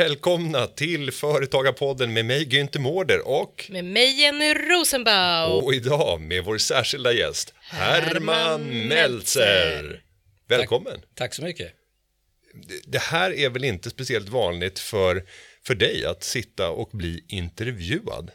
Välkomna till Företagarpodden med mig Günther Mårder och, Med mig Jenny Rosenbaum. och idag med vår särskilda gäst Herman Herman Meltzer. Välkommen! Tack så mycket. Det här är väl inte speciellt vanligt för, för dig att sitta och bli intervjuad?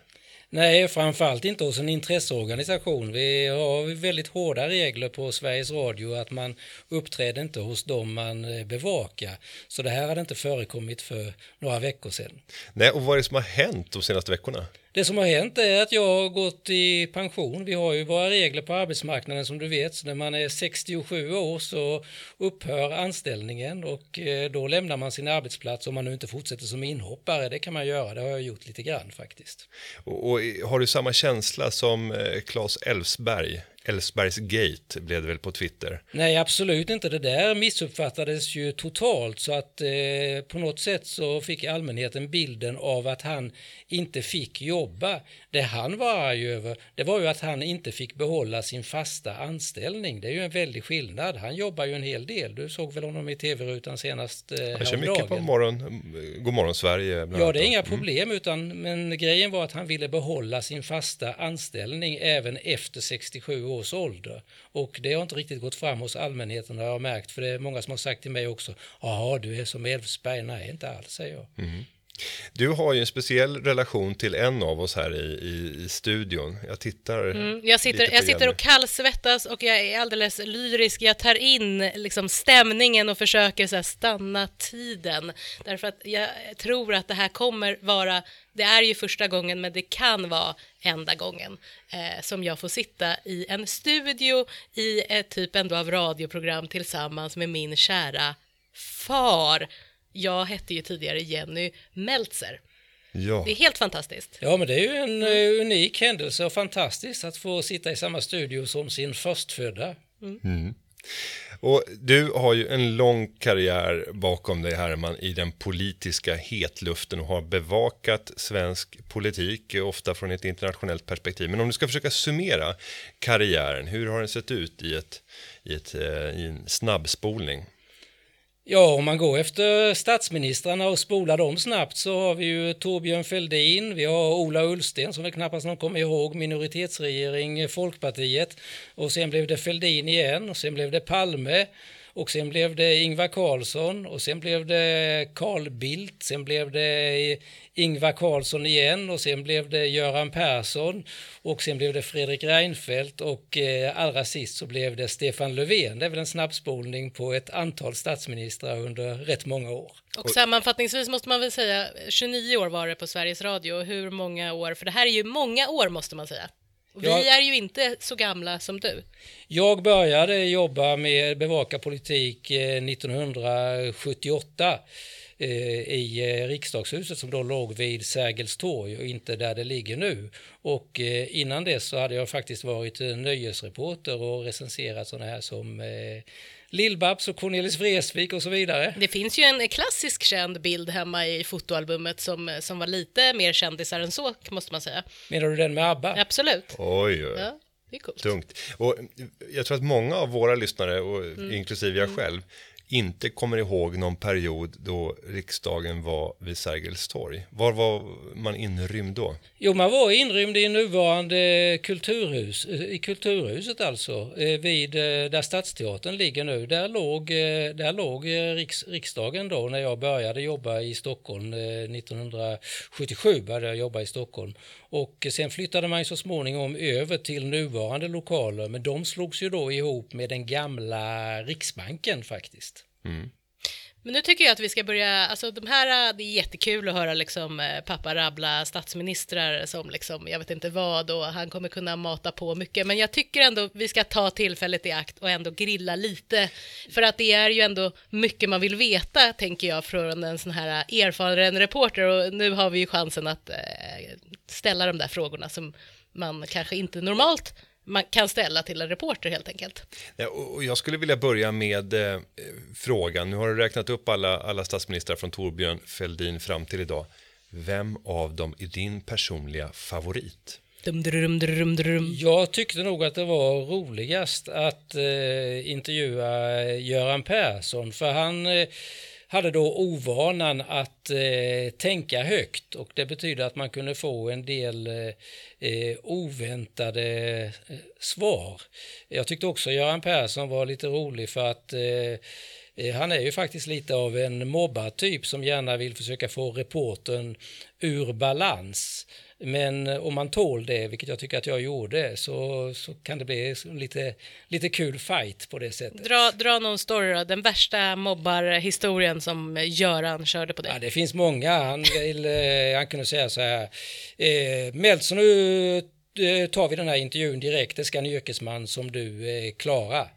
Nej, framförallt inte hos en intresseorganisation. Vi har väldigt hårda regler på Sveriges Radio att man uppträder inte hos dem man eh, bevakar. Så det här hade inte förekommit för några veckor sedan. Nej, och vad är det som har hänt de senaste veckorna? Det som har hänt är att jag har gått i pension. Vi har ju våra regler på arbetsmarknaden som du vet. Så när man är 67 år så upphör anställningen och eh, då lämnar man sin arbetsplats om man nu inte fortsätter som inhoppare. Det kan man göra, det har jag gjort lite grann faktiskt. Och, och har du samma känsla som eh, Claes Elfsberg? Elfsbergs gate blev det väl på Twitter? Nej, absolut inte. Det där missuppfattades ju totalt så att eh, på något sätt så fick allmänheten bilden av att han inte fick jobba. Det han var arg över, det var ju att han inte fick behålla sin fasta anställning. Det är ju en väldig skillnad. Han jobbar ju en hel del. Du såg väl honom i tv-rutan senast eh, Jag kör mycket på morgon, God morgon Sverige. Ja, det är inga problem, utan, men grejen var att han ville behålla sin fasta anställning även efter 67 års ålder. Och det har inte riktigt gått fram hos allmänheten har jag märkt, för det är många som har sagt till mig också, jaha, du är som Elfsberg. Nej, inte alls, säger jag. Mm. Du har ju en speciell relation till en av oss här i, i, i studion. Jag tittar Mm, jag sitter, jag sitter och kallsvettas och jag är alldeles lyrisk. Jag tar in liksom stämningen och försöker så stanna tiden. Därför att jag tror att det här kommer vara, det är ju första gången men det kan vara enda gången eh, som jag får sitta i en studio i ett typ ändå av radioprogram tillsammans med min kära far. Jag hette ju tidigare Jenny Meltzer. Ja. Det är helt fantastiskt. Ja, men det är ju en eh, unik händelse och fantastiskt att få sitta i samma studio som sin förstfödda. Och du har ju en lång karriär bakom dig Herman i den politiska hetluften och har bevakat svensk politik, ofta från ett internationellt perspektiv. Men om du ska försöka summera karriären, hur har den sett ut i, ett, i, ett, eh, i en snabbspolning? Ja, om man går efter statsministrarna och spolar dem snabbt så har vi ju Torbjörn Fälldin, vi har Ola Ullsten som väl knappast någon kommer ihåg, minoritetsregering, Folkpartiet. Och sen blev det Fälldin igen och sen blev det Palme och sen blev det Ingvar Carlsson och sen blev det Carl Bildt, sen blev det Ingvar Carlsson igen och sen blev det Göran Persson och sen blev det Fredrik Reinfeldt och eh, allra sist så blev det Stefan Löfven. Det är väl en snabbspolning på ett antal statsministrar under rätt många år. Och sammanfattningsvis måste man väl säga 29 år var det på Sveriges Radio. Hur många år? För det här är ju många år måste man säga. Och vi Ja. är ju inte så gamla som du. Jag började jobba med bevaka politik eh, 1978 eh, i eh, riksdagshuset som då låg vid Sergels torg och inte där det ligger nu. Och eh, innan dess så hade jag faktiskt varit eh, nöjesreporter och recenserat sådana här som eh, Lill-Babs och Cornelis Vreeswijk och så vidare. Det finns ju en klassisk känd bild hemma i fotoalbumet som, som var lite mer kändisar än så, måste man säga. Menar du den med ABBA? Absolut. Oj, oj. Ja, det är coolt. Tungt. Och jag tror att många av våra lyssnare, och Mm. inklusive jag själv, inte kommer ihåg någon period då riksdagen var vid Sergels torg. Var var man inrymd då? Jo, man var inrymd i nuvarande kulturhus, i kulturhuset alltså, eh, vid eh, där Stadsteatern ligger nu. Där låg, eh, där låg riks, riksdagen då när jag började jobba i Stockholm. 1977 började jag jobba i Stockholm. Och sen flyttade man ju så småningom över till nuvarande lokaler, men de slogs ju då ihop med den gamla Riksbanken faktiskt. Mm. Men nu tycker jag att vi ska börja, alltså de här, det är jättekul att höra liksom eh, pappa rabbla statsministrar som liksom, jag vet inte vad och han kommer kunna mata på mycket, men jag tycker ändå vi ska ta tillfället i akt och ändå grilla lite, för att det är ju ändå mycket man vill veta, tänker jag, från en sån här erfaren reporter. Och nu har vi ju chansen att eh, ställa de där frågorna som man kanske inte normalt man kan ställa till en reporter helt enkelt. Ja, och jag skulle vilja börja med eh, frågan. Nu har du räknat upp alla, alla statsministrar från Torbjörn Fälldin fram till idag. Vem av dem är din personliga favorit? Dum, drum, drum, drum. Jag tyckte nog att det var roligast att eh, intervjua Göran Persson för han eh, hade då ovanan att eh, tänka högt och det betyder att man kunde få en del eh, eh oväntade eh, svar. Jag tyckte också Göran Persson var lite rolig för att eh, eh han är ju faktiskt lite av en mobbartyp som gärna vill försöka få reporten ur balans. Men om man tål det, vilket jag tycker att jag gjorde, så, så kan det bli lite, lite kul fight på det sättet. Dra, dra någon story då, den värsta mobbarhistorien som Göran körde på dig. Ja, det finns många. Han, vill, eh, han kunde säga så här, eh, Meltzer nu eh, tar vi den här intervjun direkt, det ska en yrkesman som du eh, klara.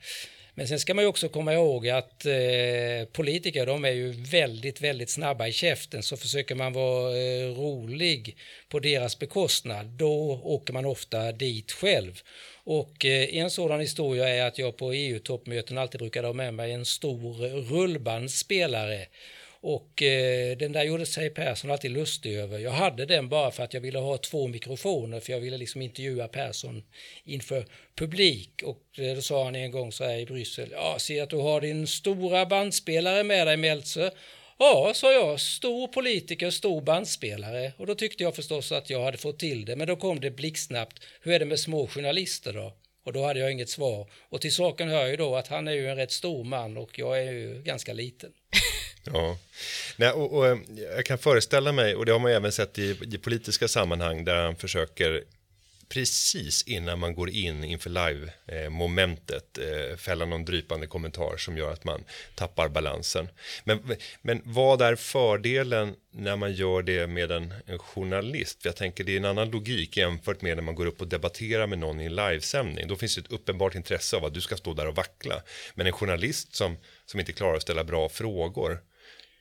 Men sen ska man ju också komma ihåg att eh, politiker de är ju väldigt, väldigt snabba i käften så försöker man vara eh, rolig på deras bekostnad då åker man ofta dit själv. Och eh, en sådan historia är att jag på EU-toppmöten alltid brukade ha med mig en stor rullbandspelare och eh, den där gjorde sig Persson alltid lustig över. Jag hade den bara för att jag ville ha två mikrofoner för jag ville liksom intervjua Persson inför publik. Och eh, då sa han en gång så här i Bryssel. Ja, ser att du har din stora bandspelare med dig Meltzer. Ja, sa jag, stor politiker, stor bandspelare. Och då tyckte jag förstås att jag hade fått till det. Men då kom det blixtsnabbt. Hur är det med små journalister då? Och då hade jag inget svar. Och till saken hör ju då att han är ju en rätt stor man och jag är ju ganska liten. Ja, Nej, och, och, eh, jag kan föreställa mig, och det har man även sett i, i politiska sammanhang, där han försöker precis innan man går in inför live-momentet eh, fälla någon drypande kommentar som gör att man tappar balansen. Men, men vad är fördelen när man gör det med en, en journalist? För jag tänker det är en annan logik jämfört med när man går upp och debatterar med någon i en livesändning. Då finns det ett uppenbart intresse av att du ska stå där och vackla. Men en journalist som, som inte klarar att ställa bra frågor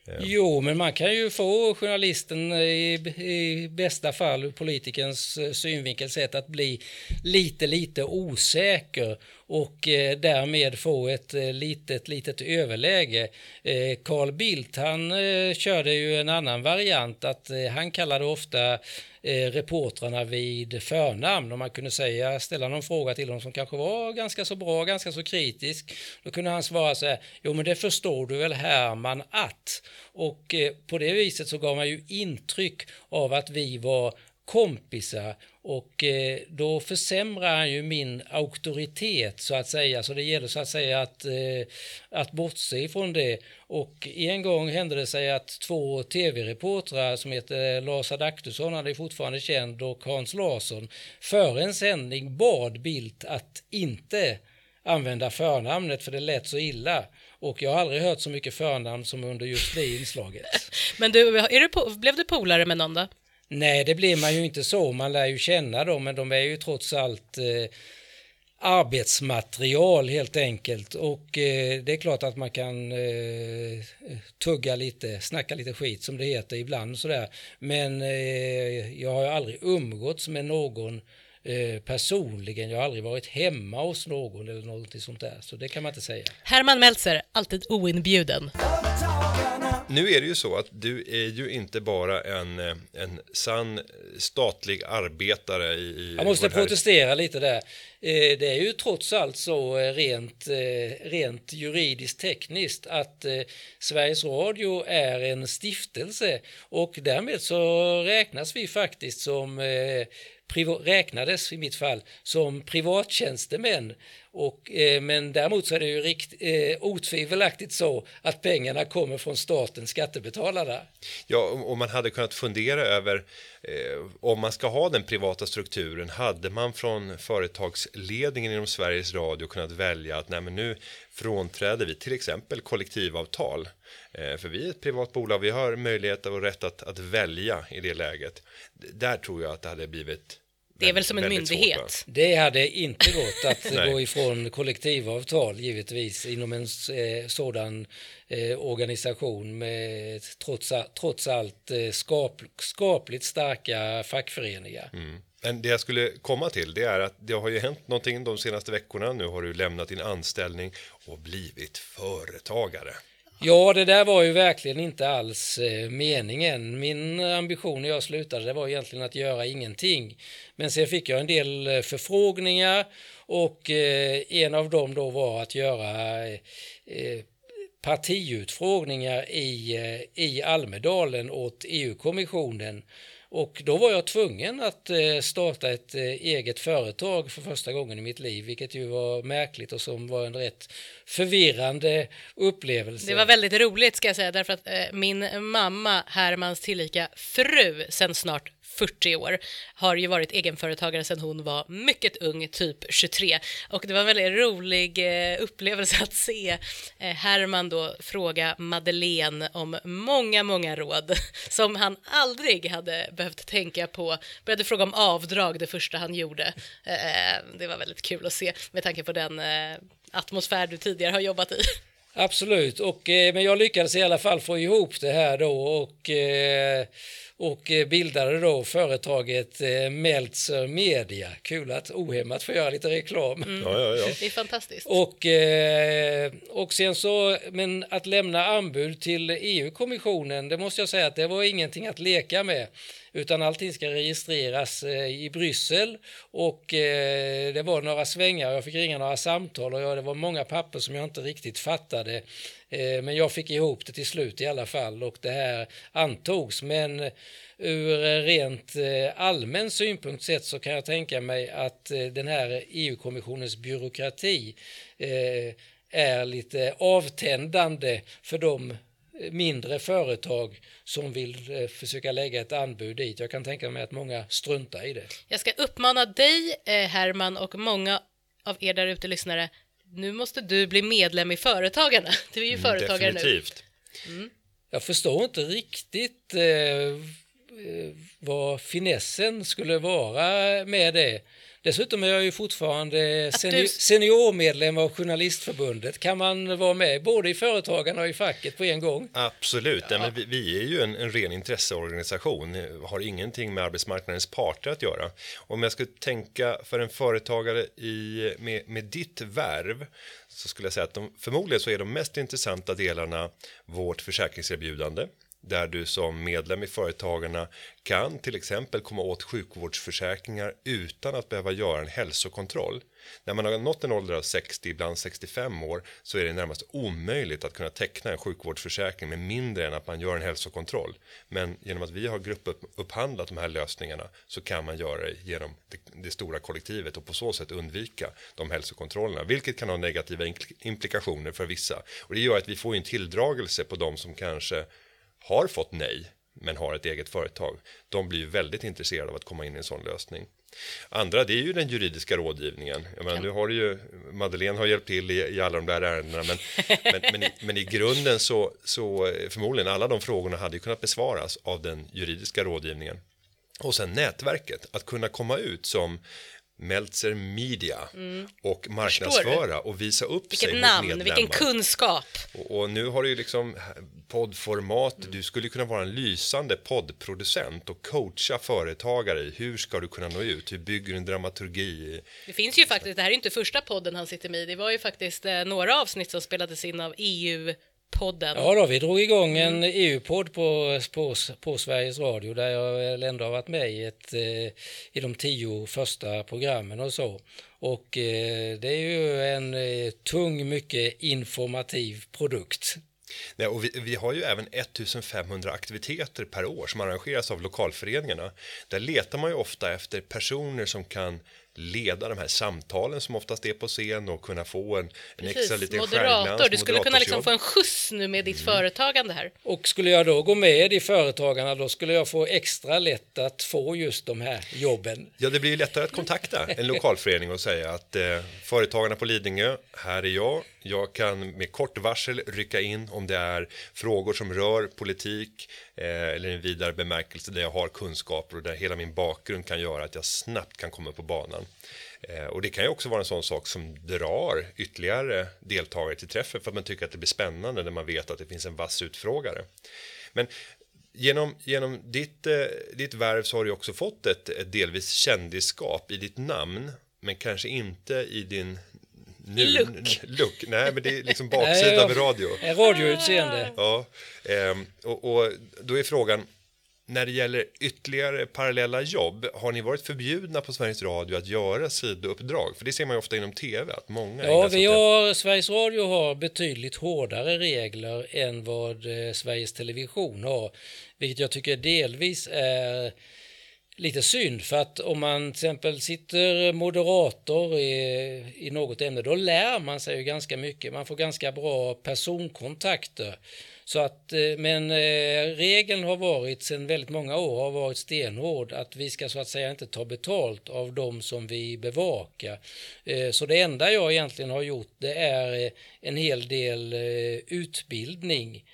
Eh. Jo, men man kan ju få journalisten i, i bästa fall politikerns politikens synvinkel sett att bli lite, lite osäker och eh, därmed få ett eh, litet, litet överläge. Eh, Carl Bildt, han eh, körde ju en annan variant att eh, han kallade ofta eh, reportrarna vid förnamn och man kunde säga, ställa någon fråga till dem som kanske var ganska så bra, ganska så kritisk. Då kunde han svara så här, jo men det förstår du väl Herman att? Och på det viset så gav man ju intryck av att vi var kompisar och eh, då försämrar han ju min auktoritet så att säga. Så det gäller så att säga att, eh, att bortse ifrån det. Och en gång hände det sig att två tv-reportrar som heter Lars Adaktusson, han är fortfarande känd, och Hans Larsson före en sändning bad Bildt att inte använda förnamnet för det lät så illa. Och jag har aldrig hört så mycket förnamn som under just det inslaget. Men du, är du blev du polare med någon då? Nej, det blir man ju inte så. Man lär ju känna dem, men de är ju trots allt eh, arbetsmaterial helt enkelt. Och eh, det är klart att man kan eh, tugga lite, snacka lite skit som det heter ibland sådär. Men eh, jag har ju aldrig umgåtts med någon eh, personligen. Jag har aldrig varit hemma hos någon eller något sånt där. Så det kan man inte säga. Herman Meltzer, alltid oinbjuden. Nu är det ju så att du är ju inte bara en, eh, en sann statlig arbetare i... Jag måste protestera lite där. Eh, det är ju trots allt så eh, rent, rent juridiskt tekniskt att Sveriges Radio är en stiftelse och därmed så räknas vi faktiskt som räknades i mitt fall som privattjänstemän och, eh, men däremot så är det ju rikt, eh, otvivelaktigt så att pengarna kommer från staten, skattebetalarna. Ja, och man hade kunnat fundera över eh, om man ska ha den privata strukturen, hade man från företagsledningen inom Sveriges Radio kunnat välja att nej, men nu frånträder vi till exempel kollektivavtal. Eh, för vi är ett privat bolag, vi har möjlighet och rätt att, att välja i det läget. Där tror jag att det hade blivit det är väl som en myndighet? Svårt, det hade inte gått att gå ifrån kollektivavtal givetvis inom en eh, sådan eh, organisation med trots, trots allt eh, skap, skapligt starka fackföreningar. Mm. Men det jag skulle komma till det är att det har ju hänt någonting de senaste veckorna. Nu har du lämnat din anställning och blivit företagare. Ja, det där var ju verkligen inte alls eh, meningen. Min ambition när jag slutade det var egentligen att göra ingenting. Men sen fick jag en del eh, förfrågningar och eh, en av dem då var att göra eh, eh partiutfrågningar i, eh, i Almedalen åt EU-kommissionen. Och då var jag tvungen att eh, starta ett eh, eget företag för första gången i mitt liv, vilket ju var märkligt och som var en rätt förvirrande upplevelse. Det var väldigt roligt ska jag säga, därför att eh, min mamma, Hermans tillika fru, sen snart 40 år, har ju varit egenföretagare sedan hon var mycket ung, typ 23. Och det var en väldigt rolig eh, upplevelse att se eh, Herman då fråga Madeleine om många, många råd som han aldrig hade behövt tänka på. Började fråga om avdrag det första han gjorde. Eh, det var väldigt kul att se med tanke på den atmosfär du tidigare har jobbat i. Absolut, och, men jag lyckades i alla fall få ihop det här då och och eh, bildade då företaget eh, Meltzer Media. Kul att ohämmat få göra lite reklam. Mm. Ja, ja, ja. Det är fantastiskt. Och, eh, och sen så, men att lämna anbud till EU-kommissionen, det måste jag säga att det var ingenting att leka med utan allting ska registreras i Bryssel och det var några svängar, jag fick ringa några samtal och det var många papper som jag inte riktigt fattade Eh, men jag fick ihop det till slut i alla fall och det här antogs. Men eh, ur eh, rent allmän synpunkt sett så kan jag tänka mig att den här EU-kommissionens byråkrati är lite avtändande för de mindre företag som vill försöka lägga ett anbud dit. Jag kan tänka mig att många struntar i det. Jag ska uppmana dig, Herman, och många av er där ute lyssnare nu måste du bli medlem i Företagarna. Du är ju mm, företagare Definitivt. nu. Mm. Jag förstår inte riktigt eh, eh, vad finessen skulle vara med det. Dessutom är jag ju fortfarande senior, du... seniormedlem av Journalistförbundet. Kan man vara med både i Företagarna och i facket på en gång? Absolut, ja. men vi, vi, är ju en, en ren intresseorganisation, har ingenting med arbetsmarknadens parter att göra. Om jag skulle tänka för en företagare i, med, med ditt värv så skulle jag säga att de, förmodligen så är de mest intressanta delarna vårt försäkringserbjudande där du som medlem i Företagarna kan till exempel komma åt sjukvårdsförsäkringar utan att behöva göra en hälsokontroll. När man har nått en ålder av 60, ibland 65 år så är det närmast omöjligt att kunna teckna en sjukvårdsförsäkring med mindre än att man gör en hälsokontroll. Men genom att vi har gruppupphandlat de här lösningarna så kan man göra det genom det, det stora kollektivet och på så sätt undvika de hälsokontrollerna, vilket kan ha negativa implikationer för vissa. Och det gör att vi får en tilldragelse på de som kanske har fått nej men har ett eget företag, de blir väldigt intresserade av att komma in i en sån lösning. Andra, det är ju den juridiska rådgivningen. Jag menar, nu har ju, Madeleine har hjälpt till i, i alla de där ärendena, men, men, men, i, men, i, grunden så, så förmodligen alla de frågorna hade ju kunnat besvaras av den juridiska rådgivningen. Och sen nätverket, att kunna komma ut som Meltzer Media mm. och marknadsföra och visa upp vilket sig namn, mot medlemmar. Vilken kunskap! Och, och, nu har du ju liksom poddformat. Mm. Du skulle kunna vara en lysande poddproducent och coacha företagare i hur ska du kunna nå ut? Hur bygger du en dramaturgi? Det finns ju faktiskt, det här är inte första podden han sitter med i. Det var ju faktiskt eh, några avsnitt som spelades in av EU podden. Ja, då, vi drog igång en mm. EU-podd på, på, på, Sveriges Radio där jag ändå har varit med i, ett, eh, i de tio första programmen och så. Och eh, det är ju en eh, tung, mycket informativ produkt. Nej, och vi, vi, har ju även 1500 aktiviteter per år som arrangeras av lokalföreningarna. Där letar man ju ofta efter personer som kan leda de här samtalen som oftast är på scen och kunna få en, en extra liten moderator. Du skulle kunna liksom få en skjuts nu med ditt mm. företagande här. Och skulle jag då gå med i företagarna då skulle jag få extra lätt att få just de här jobben. Ja, det blir ju lättare att kontakta en lokalförening och säga att eh, företagarna på Lidingö, här är jag. Jag kan med kort varsel rycka in om det är frågor som rör politik Eh, eller en vidare bemärkelse där jag har kunskaper och där hela min bakgrund kan göra att jag snabbt kan komma på banan. Eh, och det kan ju också vara en sån sak som drar ytterligare deltagare till träffen för att man tycker att det blir spännande när man vet att det finns en vass utfrågare. Men genom, genom ditt, eh, ditt värv så har du också fått ett, ett delvis kändisskap i ditt namn men kanske inte i din nu, Look. look. Nej, men det är liksom baksidan med radio. Radioutseende. Ja, ehm, och, och då är frågan, när det gäller ytterligare parallella jobb, har ni varit förbjudna på Sveriges Radio att göra sidouppdrag? För det ser man ju ofta inom tv, att många Ja, vi har, Sveriges Radio har betydligt hårdare regler än vad eh, Sveriges Television har, vilket jag tycker delvis är lite synd för att om man till exempel sitter moderator i, i något ämne då lär man sig ju ganska mycket. Man får ganska bra personkontakter. Så att, eh, men eh, regeln har varit sedan väldigt många år har varit stenhård att vi ska så att säga inte ta betalt av dem som vi bevakar. Eh, så det enda jag egentligen har gjort det är en hel del utbildning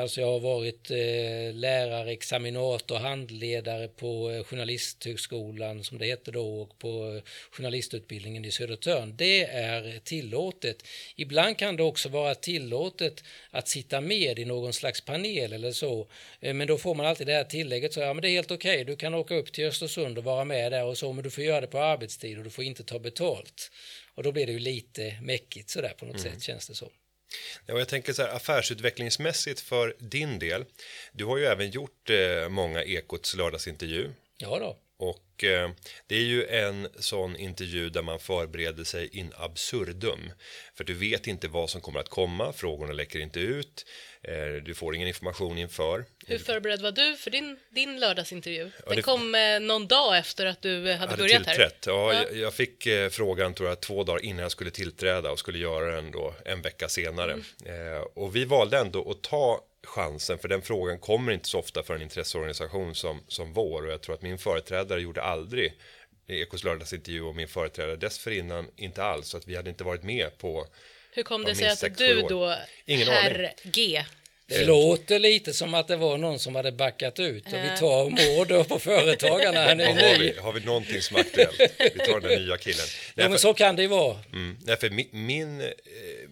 Alltså jag har varit eh, lärare, examinator, handledare på eh, Journalisthögskolan som det hette då och på eh, journalistutbildningen i Södertörn. Det är tillåtet. Ibland kan det också vara tillåtet att sitta med i någon slags panel eller så. Eh, Men då får man alltid det här tillägget så ja men det är helt okej, du kan åka upp till Östersund och vara med där och så men du får göra det på arbetstid och du får inte ta betalt. Och då blir det ju lite mäckigt sådär på något sätt känns det som. Ja, jag tänker så här, affärsutvecklingsmässigt för din del. Du har ju även gjort eh, många Ekots lördagsintervju. Ja då. Och eh, det är ju en sån intervju där man förbereder sig in absurdum. För du vet inte vad som kommer att komma, frågorna läcker inte ut, du får ingen information inför. Hur förberedd var du för din, din lördagsintervju? Den det- kom eh, någon dag efter att du eh, hade, hade börjat här. tillträtt. Ja, Ja. Jag, jag fick eh, frågan tror jag två dagar innan jag skulle tillträda och skulle göra den då en vecka senare. Mm. Eh, och vi valde ändå att ta chansen för den frågan kommer inte så ofta för en intresseorganisation som, som vår och jag tror att min företrädare gjorde aldrig Ekos lördagsintervju och min företrädare dessförinnan inte alls så att vi hade inte varit med på Hur kom Ja, det sig att du då, Ingen herr G, Det låter lite som att det var någon som hade backat ut och vi tar Maud då på företagarna. Han är har, vi, har vi någonting som är aktuellt? Vi tar den nya killen. Ja, Nej, men för, så kan det ju vara. mm, nej, för min, min, eh,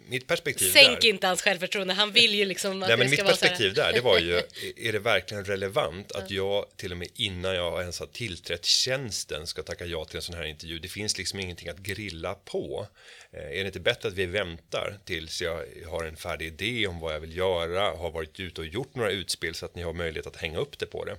mitt perspektiv sänk där, inte hans självförtroende, han vill ju liksom att Nej, men det mitt perspektiv där, det var ju, är det verkligen relevant att jag till och med innan jag ens har tillträtt tjänsten ska tacka ja till en sån här intervju? Det finns liksom ingenting att grilla på. Eh, är det inte bättre att vi väntar tills jag har en färdig idé om vad jag vill göra, har varit ute och gjort några utspel så att ni har möjlighet att hänga upp det på det?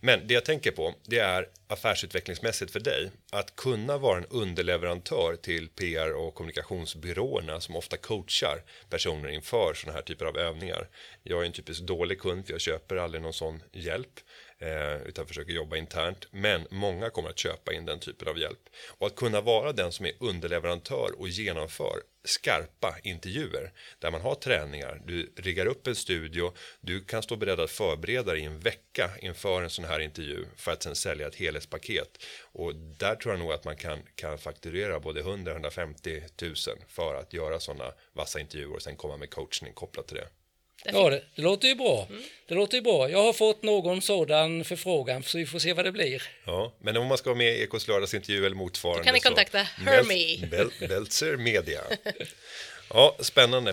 Men det jag tänker på, det är affärsutvecklingsmässigt för dig, att kunna vara en underleverantör till PR och kommunikationsbyråerna som ofta coachar personer inför sådana här typer av övningar. Jag är en typiskt dålig kund, för jag köper aldrig någon sån hjälp, Eh, utan försöker jobba internt. Men många kommer att köpa in den typen av hjälp. Och att kunna vara den som är underleverantör och genomför skarpa intervjuer där man har träningar, du riggar upp en studio, du kan stå beredd att förbereda dig i en vecka inför en sån här intervju för att sen sälja ett helhetspaket. Och där tror jag nog att man kan, kan fakturera både 100-150 000 för att göra sådana vassa intervjuer och sen komma med coachning kopplat till det. Ja, det, det låter ju bra. Det låter ju bra. Jag har fått någon sådan förfrågan så vi får se vad det blir. Ja, men om man ska vara med i Ekos lördagsintervju eller motsvarande Då kan ni kontakta. Bel- Beltzer Media. Ja, spännande.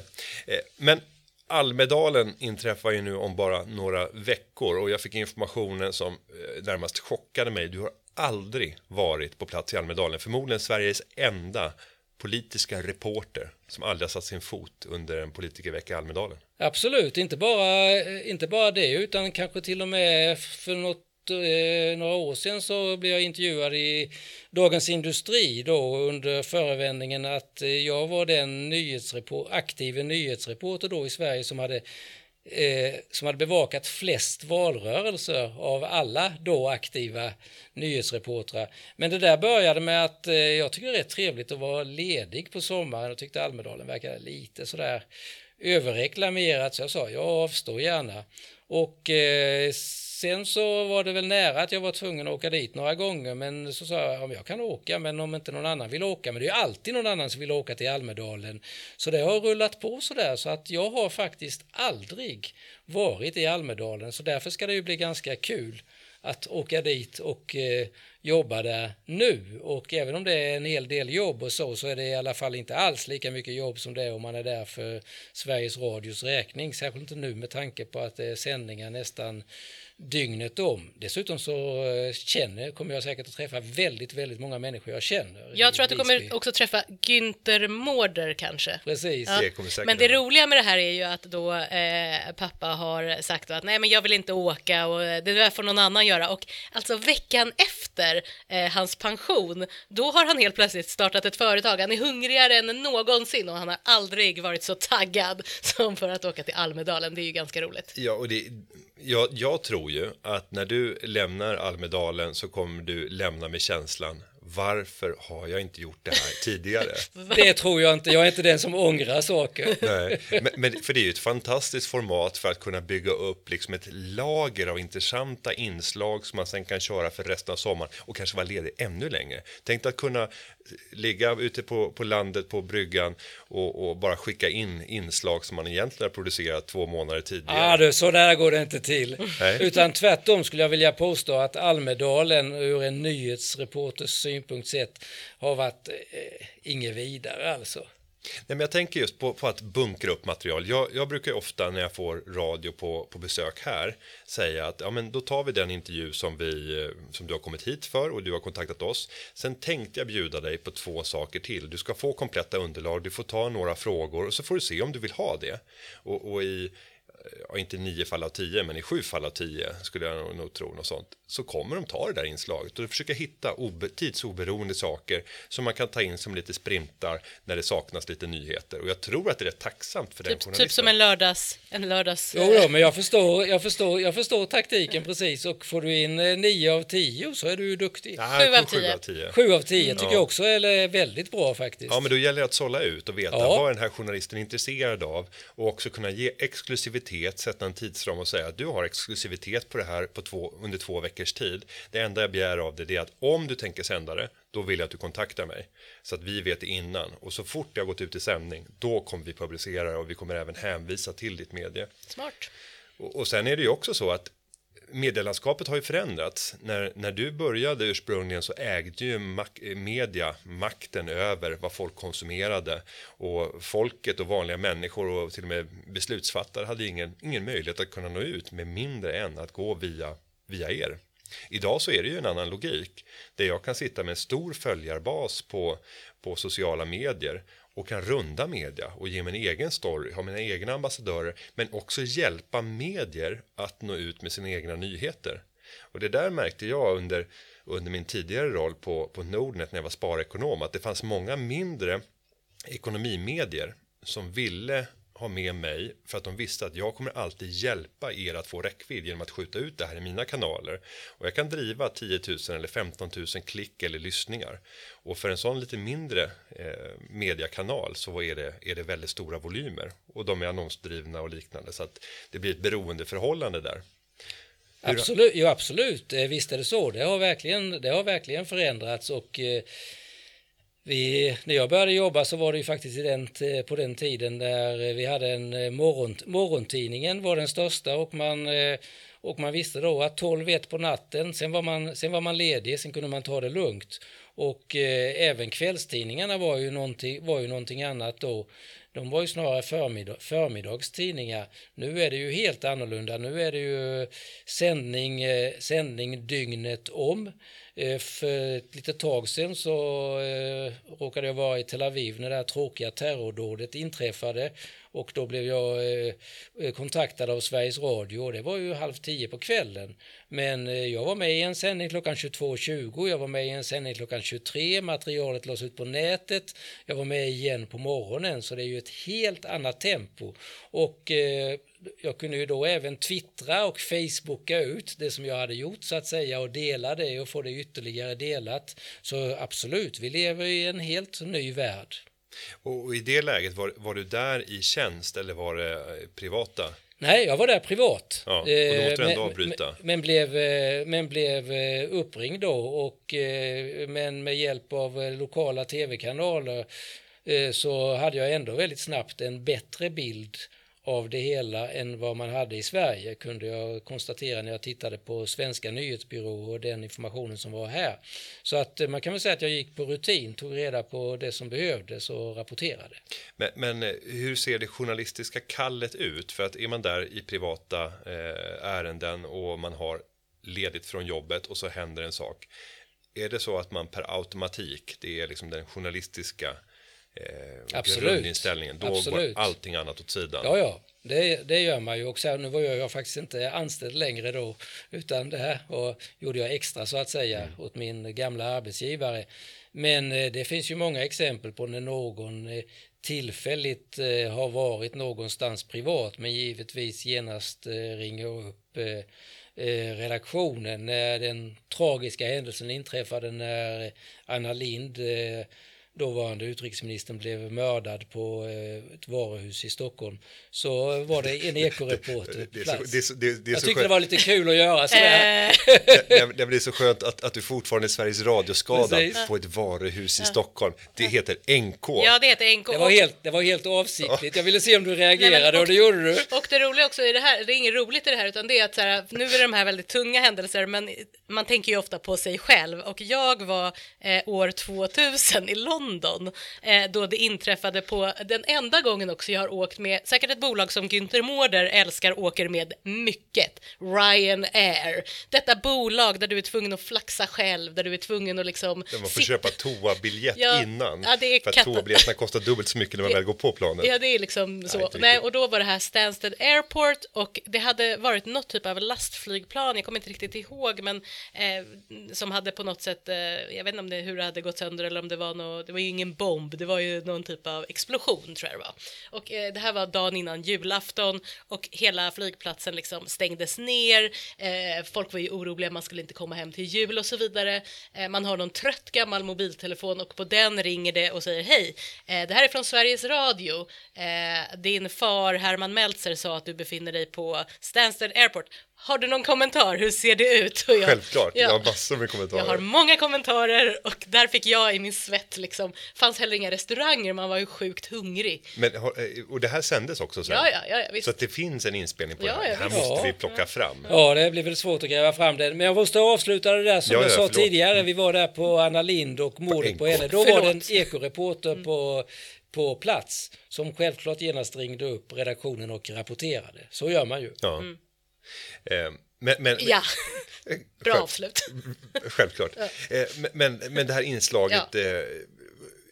Eh, Men Almedalen inträffar ju nu om bara några veckor och jag fick informationen som eh, närmast chockade mig. Du har aldrig varit på plats i Almedalen, förmodligen Sveriges enda politiska reporter som aldrig har satt sin fot under en politikervecka i Almedalen. Absolut, inte bara, inte bara det utan kanske till och med för något eh, några år sedan så blev jag intervjuad i Dagens Industri då under förevändningen att eh, jag var den nyhetsrepor aktive nyhetsreporter då i Sverige som hade eh, som hade bevakat flest valrörelser av alla då aktiva nyhetsreportrar. Men det där började med att eh, jag tycker det är rätt trevligt att vara ledig på sommaren och tyckte Almedalen verkade lite sådär överreklamerat så jag sa jag avstår gärna. Och eh, sen så var det väl nära att jag var tvungen att åka dit några gånger men så sa jag om jag kan åka men om inte någon annan vill åka. Men det är ju alltid någon annan som vill åka till Almedalen. Så det har rullat på sådär så att jag har faktiskt aldrig varit i Almedalen. Så därför ska det ju bli ganska kul att åka dit och eh, jobba där nu. Och även om det är en hel del jobb och så så är det i alla fall inte alls lika mycket jobb som det är om man är där för Sveriges Radios räkning. Särskilt inte nu med tanke på att det är sändningar nästan dygnet om. Dessutom så eh, känner, kommer jag säkert att träffa väldigt, väldigt många människor jag känner. Jag tror att du kommer också träffa Günther Mårder kanske. Precis. Ja. Det kommer säkert Men det roliga med det här är ju att då eh, pappa har sagt att nej men jag vill inte åka och eh, det där får någon annan göra och alltså veckan efter eh, hans pension då har han helt plötsligt startat ett företag. Han är hungrigare än någonsin och han har aldrig varit så taggad som för att åka till Almedalen. Det är ju ganska roligt. Ja, och det, jag, jag tror ju att när du lämnar Almedalen så kommer du lämna med känslan varför har jag inte gjort det här tidigare? Det tror jag inte. Jag är inte den som ångrar saker. Nej, men, men, för det är ju ett fantastiskt format för att kunna bygga upp liksom ett lager av intressanta inslag som man sen kan köra för resten av sommaren och kanske vara ledig ännu längre. Tänk att kunna ligga ute på, på landet på bryggan och, och bara skicka in inslag som man egentligen har producerat två månader tidigare. Du, så där går det inte till. Nej. Utan tvärtom skulle jag vilja påstå att Almedalen ur en nyhetsreporters synpunkt sett har varit eh, inget vidare alltså. Nej, men jag tänker just på, på att bunkra upp material. Jag, jag brukar ofta när jag får radio på, på besök här säga att ja, men då tar vi den intervju som, vi, eh, som du har kommit hit för och du har kontaktat oss. Sen tänkte jag bjuda dig på två saker till. Du ska få kompletta underlag, du får ta några frågor och så får du se om du vill ha det. Och, och i ja, inte nio fall av tio, men i sju fall av tio skulle jag nog, nog tro något sånt, så kommer de ta det där inslaget och försöka hitta obe, tidsoberoende saker som man kan ta in som lite sprintar när det saknas lite nyheter. Och jag tror att det är rätt tacksamt för den Typ, journalisten. typ som en lördags... En lördags Jo, då, men jag förstår, jag, förstår, jag förstår taktiken precis och får du in eh, nio av tio så är du ju duktig. Ja, Sju av sju tio. av tio. Sju av tio tycker Ja. jag också är väldigt bra faktiskt. Ja, men då gäller det att sålla ut och veta Ja. vad den här journalisten är intresserad av och också kunna ge exklusivitet, sätta en tidsram och säga att du har exklusivitet på det här på två, under två veckors tid. Det enda jag begär av dig det är att om du tänker sända det, då vill jag att du kontaktar mig så att vi vet det innan och så fort det har gått ut i sändning, då kommer vi publicera det och vi kommer även hänvisa till ditt medie. Smart. Och, och sen är det ju också så att medielandskapet har ju förändrats. När, när du började ursprungligen så ägde ju mak eh, media makten över vad folk konsumerade och folket och vanliga människor och till och med beslutsfattare hade ingen, ingen möjlighet att kunna nå ut med mindre än att gå via, via er. Idag så är det ju en annan logik där jag kan sitta med en stor följarbas på, på sociala medier och kan runda media och ge min egen story, ha mina egna ambassadörer men också hjälpa medier att nå ut med sina egna nyheter. Och det där märkte jag under, under min tidigare roll på, på Nordnet när jag var sparekonom att det fanns många mindre ekonomimedier som ville ha med mig för att de visste att jag kommer alltid hjälpa er att få räckvidd genom att skjuta ut det här i mina kanaler. Och jag kan driva 10 000 eller 15 000 klick eller lyssningar. Och för en sån lite mindre eh, mediekanal så är det, är det väldigt stora volymer. Och de är annonsdrivna och liknande. Så att det blir ett beroendeförhållande där. Hur- Absolut, jo, absolut, eh, visst är det så. Det har verkligen, det har verkligen förändrats och eh, vi, när jag började jobba så var det ju faktiskt i den, på den tiden där vi hade en eh, morgon, morgontidningen var den största och man, eh, och man visste då att 12-1 på natten, sen var, man, sen var man ledig, sen kunde man ta det lugnt. Och eh, även kvällstidningarna var ju, någonting, var ju någonting annat då. De var ju snarare förmiddag, förmiddagstidningar. Nu är det ju helt annorlunda. Nu är det ju sändning, eh, sändning dygnet om. Eh, för ett litet tag sedan så eh, råkade jag vara i Tel Aviv när det här tråkiga terrordådet inträffade. Och då blev jag eh, eh, kontaktad av Sveriges Radio och det var ju halv tio på kvällen. Men eh, jag var med i en sändning klockan 22.20, jag var med i en sändning klockan 23, materialet lades ut på nätet, jag var med igen på morgonen så det är ju ett helt annat tempo. Och jag kunde ju då även twittra och facebooka ut det som jag hade gjort så att säga och dela det och få det ytterligare delat. Så absolut, vi lever i en helt ny värld. Och, och i det läget, var, var du där i tjänst eller var det eh, privata? Nej, jag var där privat. Ja, ändå men, avbryta. Men, men, blev, eh, men blev eh, uppringd då och eh, men med hjälp av eh, lokala tv-kanaler eh, så hade jag ändå väldigt snabbt en bättre bild av det hela än vad man hade i Sverige kunde jag konstatera när jag tittade på svenska nyhetsbyråer och den informationen som var här. Så att eh, man kan väl säga att jag gick på rutin, tog reda på det som behövdes och rapporterade. Men, men eh, hur ser det journalistiska kallet ut? För att är man där i privata eh, ärenden och man har ledigt från jobbet och så händer en sak. Är det så att man per automatik, det är liksom den journalistiska eh, Absolut. grundinställningen, då Absolut. går allting annat åt sidan? Ja, ja, det, det gör man ju. Och sen, nu var jag, jag faktiskt inte anställd längre då, utan det här och gjorde jag extra så att säga åt min gamla arbetsgivare. Men eh, det finns ju många exempel på när någon eh, tillfälligt eh, har varit någonstans privat, men givetvis genast ringer upp redaktionen när den tragiska händelsen inträffade när Anna Lind dåvarande utrikesministern blev mördad på eh, ett varuhus i Stockholm så var det en ekoreporter Det så, det så, det, det Jag tyckte det skönt. var lite kul att göra sådär. Eh, det, det, det är så skönt att, att du fortfarande är Sveriges radioskadad Precis. på ett varuhus i Stockholm. Det heter NK. ja, det heter NK. Det var, helt, det var helt avsiktligt. Jag ville se om du reagerade Nej, men- och det gjorde du. Och det roliga också i det här, det är inget roligt i det här, utan det är att så här, nu är det de här väldigt tunga händelser, men man tänker ju ofta på sig själv. Och jag var eh, år 2000 i London, eh, då det inträffade på den enda gången också jag har åkt med, säkert ett bolag som Günther Mårder älskar åker med mycket, Ryanair. Detta bolag där du är tvungen att flaxa själv, där du är tvungen att liksom... Där man får köpa toabiljett Ja, innan. ja, det är för att toabiljetterna kostar dubbelt så mycket när man väl går på planet. Ja, det är liksom så. Nej, riktigt. och då var det här Stansted Airport och det hade varit något typ av lastflygplan, jag kommer inte riktigt ihåg, men eh, som hade på något sätt, eh, jag vet inte om det, hur det hade gått sönder eller om det var något, det var ju ingen bomb, det var ju någon typ av explosion tror jag det var. Och eh, det här var dagen innan julafton och hela flygplatsen liksom stängdes ner, eh, folk var ju oroliga, man skulle inte komma hem till jul och så vidare. Eh, man har någon trött gammal mobiltelefon och på den ringer det och säger hej, eh, det här är från Sveriges Radio. Eh, din far Herman Meltzer sa att du befinner dig på Stansted Airport. Har du någon kommentar? Hur ser det ut? Och jag- Självklart, Ja. jag har massor med kommentarer. Jag har många kommentarer och där fick jag i min svett liksom, fanns heller inga restauranger, man var ju sjukt hungrig. Men, eh, och det här sändes också sen? Ja, ja, ja, visst. Så att det finns en inspelning på Ja, det här. ja, Det här måste Ja. vi plocka fram. Ja, det blir väl svårt att gräva fram det. Men jag måste avsluta det där som Ja, jag ja, sa förlåt. tidigare. Vi var där på Anna Lind och mordet på henne. Då var det en Förlåt. ekoreporter på, på plats som självklart genast ringde upp redaktionen och rapporterade. Så gör man ju. Ja. Eh, men, men, Ja, bra avslut. Självklart. Eh, men, men, men det här inslaget, Ja.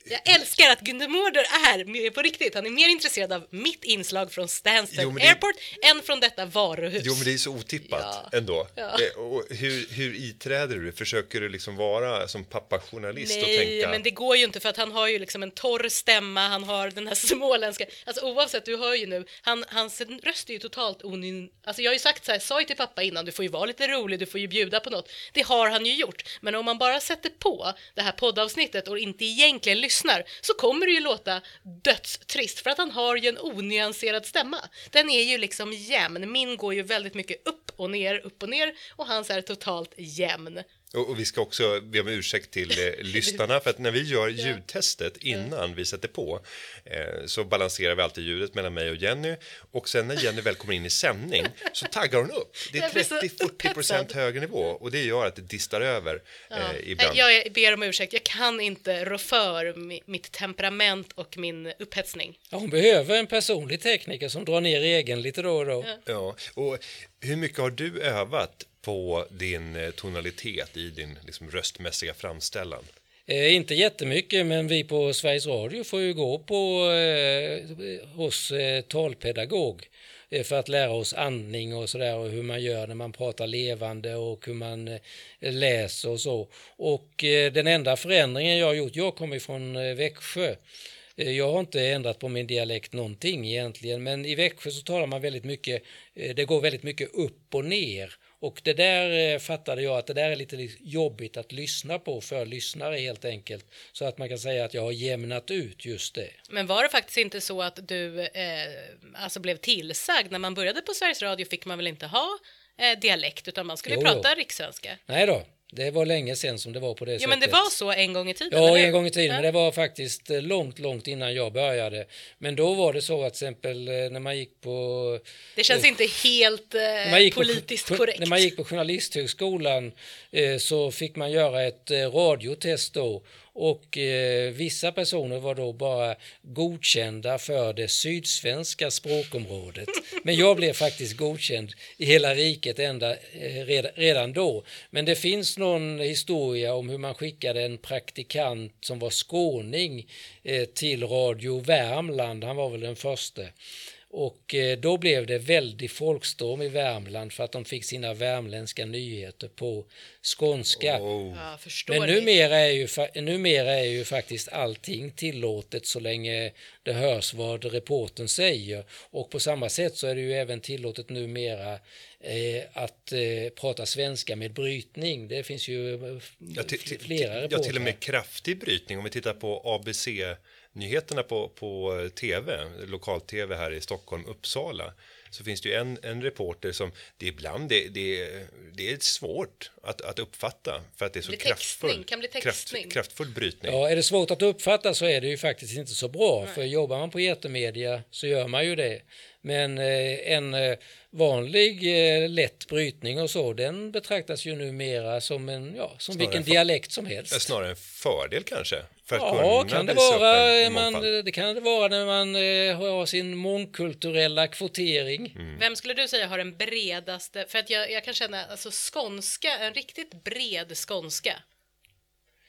Jag älskar att Günther Mårder är, på riktigt, han är mer intresserad av mitt inslag från Stansted Jo, det- Airport än från detta varuhus. jo men det är så otippat Ja. ändå. Ja. Eh, och hur, hur iträder du? Försöker du liksom vara som pappajournalist och Nej, tänka? men det går ju inte för att han har ju liksom en torr stämma, han har den här småländska, alltså oavsett, du hör ju nu, han, hans röst är ju totalt onyn, alltså jag har ju sagt så här, sa ju till pappa innan, du får ju vara lite rolig, du får ju bjuda på något, det har han ju gjort, men om man bara sätter på det här poddavsnittet och inte egentligen lyssnar, så kommer det ju låta dödstrist, för att han har ju en onyanserad stämma. Den är ju liksom jämn, min går ju väldigt mycket upp och ner, upp och ner, och hans är totalt jämn. Och, och vi ska också be om ursäkt till eh, lyssnarna för att när vi gör ljudtestet innan vi sätter på eh, så balanserar vi alltid ljudet mellan mig och Jenny och sen när Jenny väl kommer in i sändning så taggar hon upp. Det är Jag blir så 30-40 procent upphetsad. högre nivå och det gör att det distar över eh, ibland. Jag ber om ursäkt, jag kan inte rå för mi- mitt temperament och min upphetsning. Ja, hon behöver en personlig tekniker som drar ner egen lite då och då. Ja, och hur mycket har du övat på din eh, tonalitet i din liksom, röstmässiga framställan? Eh, inte jättemycket, men vi på Sveriges Radio får ju gå på eh, hos eh, talpedagog eh, för att lära oss andning och sådär och hur man gör när man pratar levande och hur man eh, läser och så. Och eh, den enda förändringen jag har gjort, jag kommer från eh, Växjö. Eh, jag har inte ändrat på min dialekt någonting egentligen, men i Växjö så talar man väldigt mycket, eh, det går väldigt mycket upp och ner. Och det där eh, fattade jag att det där är lite jobbigt att lyssna på för lyssnare helt enkelt. Så att man kan säga att jag har jämnat ut just det. Men var det faktiskt inte så att du eh, alltså blev tillsagd? När man började på Sveriges Radio fick man väl inte ha eh, dialekt utan man skulle Jo, prata jo. rikssvenska? Nej då, Det var länge sedan som det var på det Ja, sättet. men det var så en gång i tiden. Ja, eller? en gång i tiden, Ja. men det var faktiskt eh, långt, långt innan jag började. Men då var det så att till exempel eh, när man gick på Det känns inte helt eh, politiskt på, korrekt. När man gick på Journalisthögskolan eh, så fick man göra ett eh, radiotest då och eh, vissa personer var då bara godkända för det sydsvenska språkområdet. Men jag blev faktiskt godkänd i hela riket ända, eh, redan, redan då. Men det finns någon historia om hur man skickade en praktikant som var skåning eh, till Radio Värmland, han var väl den första. Och eh, då blev det väldigt folkstorm i Värmland för att de fick sina värmländska nyheter på skånska. Oh. Ja, Men numera är, ju, numera är ju faktiskt allting tillåtet så länge det hörs vad reporten säger. Och på samma sätt så är det ju även tillåtet numera eh, att eh, prata svenska med brytning. Det finns ju eh, Ja, flera ja, reportrar. till och med kraftig brytning. Om vi tittar på nyheterna på, på eh, tv, lokal-tv här i Stockholm, Uppsala, så finns det ju en, en reporter som det ibland det, det, det är svårt att, att uppfatta för att det är så kraftfull, kan bli kraft, textning. kraftfull brytning. Ja, är det svårt att uppfatta så är det ju faktiskt inte så bra. För jobbar man på etermedia så gör man ju det. Men eh, en eh, vanlig eh, lätt brytning och så, den betraktas ju numera som en, ja, som Snarare vilken dialekt som helst. Snarare en fördel kanske. För att Ja, kan det vara. en- en Man, det kan det vara när man eh, har sin mångkulturella kvotering. Mm. Vem skulle du säga har den bredaste, för att jag, jag kan känna, alltså skånska, en riktigt bred skånska.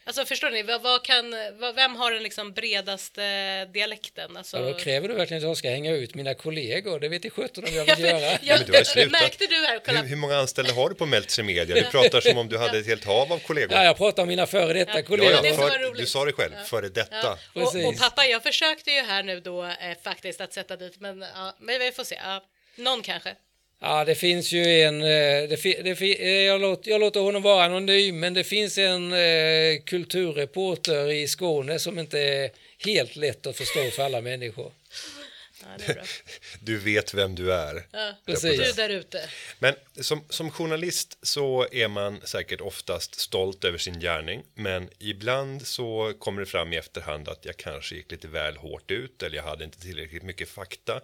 Alltså förstår ni, vad, vad kan, vad, vem har den liksom bredaste dialekten? Alltså, Ja, då kräver du verkligen att jag ska hänga ut mina kollegor. Det vet i sjutton om jag Ja, vill för- göra. ja, men du. Märkte du här? Kolla, Hur, hur många anställda har du på Meltzer Media? Du pratar som om du hade ett helt hav av kollegor. Ja, jag pratar om mina före detta Ja, kollegor. Ja, ja, för, du sa det själv, före detta. Ja. Och, och pappa, jag försökte ju här nu då eh, faktiskt att sätta dit, men, ja, men vi får se. Någon kanske. Ja, det finns ju en... Eh, det, fi- det, fi- eh, jag, låter, jag låter honom vara anonym, men det finns en eh, kulturreporter i Skåne som inte är helt lätt att förstå för alla människor. Ja. Du vet vem du är. Ja. Precis. Du där ute. Men som, som journalist så är man säkert oftast stolt över sin gärning. Men ibland så kommer det fram i efterhand att jag kanske gick lite väl hårt ut eller jag hade inte tillräckligt mycket fakta.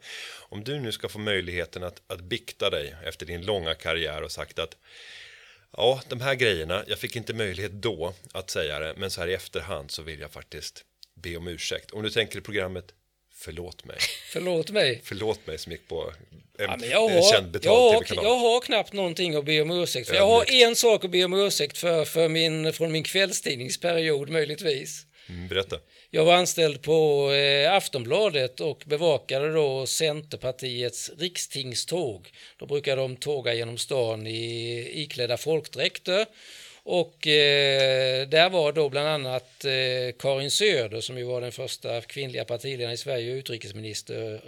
Om du nu ska få möjligheten att, att bikta dig efter din långa karriär och sagt att ja, de här grejerna, jag fick inte möjlighet då att säga det, men så här i efterhand så vill jag faktiskt be om ursäkt. Om du tänker i programmet Förlåt mig. Förlåt mig. Förlåt mig som gick på en, Ja, jag, en har, känd jag, betald har, tv-kanal. jag har knappt någonting att be om ursäkt för. Jag har en sak att be om ursäkt för, för min, från min kvällstidningsperiod möjligtvis. Mm, berätta. Jag var anställd på eh, Aftonbladet och bevakade då Centerpartiets rikstingståg. Då brukar de tåga genom stan i iklädda folkdräkter. Och eh, där var då bland annat eh, Karin Söder som ju var den första kvinnliga partiledaren i Sverige och utrikesminister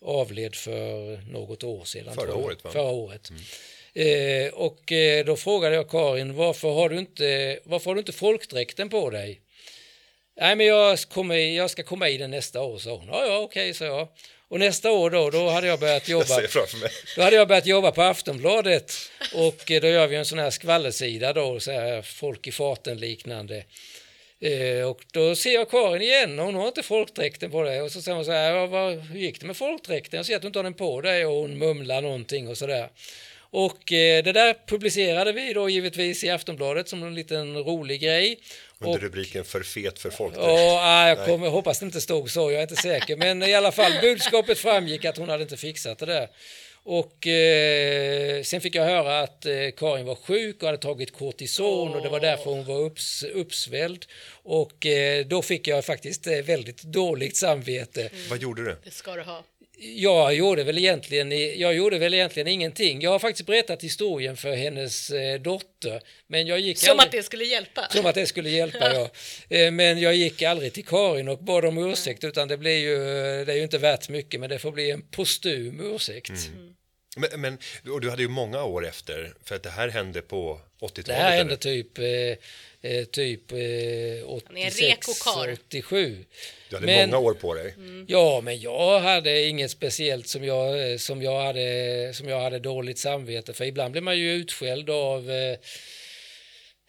avled för något år sedan. Förra året, va? Förra året. Eh, och eh, då frågade jag Karin varför har du inte, varför har du inte folkdräkten på dig? Nej, men jag, kommer, jag ska komma i den nästa år, sa hon. Ja, ja, okej, sa jag. Och nästa år då, då hade jag börjat Jag jobba. mig. Då hade jag börjat jobba på Aftonbladet och eh, då gör vi en sån här skvallersida då, så här folk i farten liknande. Eh, och då ser jag Karin igen och hon har inte folkdräkten på dig och så säger hon så här, vad, hur gick det med folkdräkten? Jag ser att du inte har den på dig och hon mumlar någonting och sådär. Och eh, det där publicerade vi då givetvis i Aftonbladet som en liten rolig grej. Under Och- rubriken för fet för folk. Ja, nej, jag kommer, hoppas det inte stod så, jag är inte säker. Men i alla fall, budskapet framgick att hon hade inte fixat det där. Och eh, sen fick jag höra att eh, Karin var sjuk och hade tagit kortison och det var därför hon var upps, uppsvälld. Och eh, då fick jag faktiskt eh, väldigt dåligt samvete. Vad gjorde du? Det ska du ha. Jag gjorde väl egentligen, jag gjorde väl egentligen ingenting. Jag har faktiskt berättat historien för hennes eh, dotter. Men jag gick Som aldrig- att det skulle hjälpa. som att det skulle hjälpa, ja. Eh, Men jag gick aldrig till Karin och bad om ursäkt, utan det blir ju, det är ju inte värt mycket, men det får bli en postum ursäkt. Men, men och du hade ju många år efter, för att det här hände på 80-talet. Det här eller? hände typ, eh, eh, typ eh, Han är en 86, reko karl. 87. Du hade Men- många år på dig. Ja, men jag hade inget speciellt som jag, eh, som jag, hade, som jag hade dåligt samvete för. Ibland blir man ju utskälld av, eh,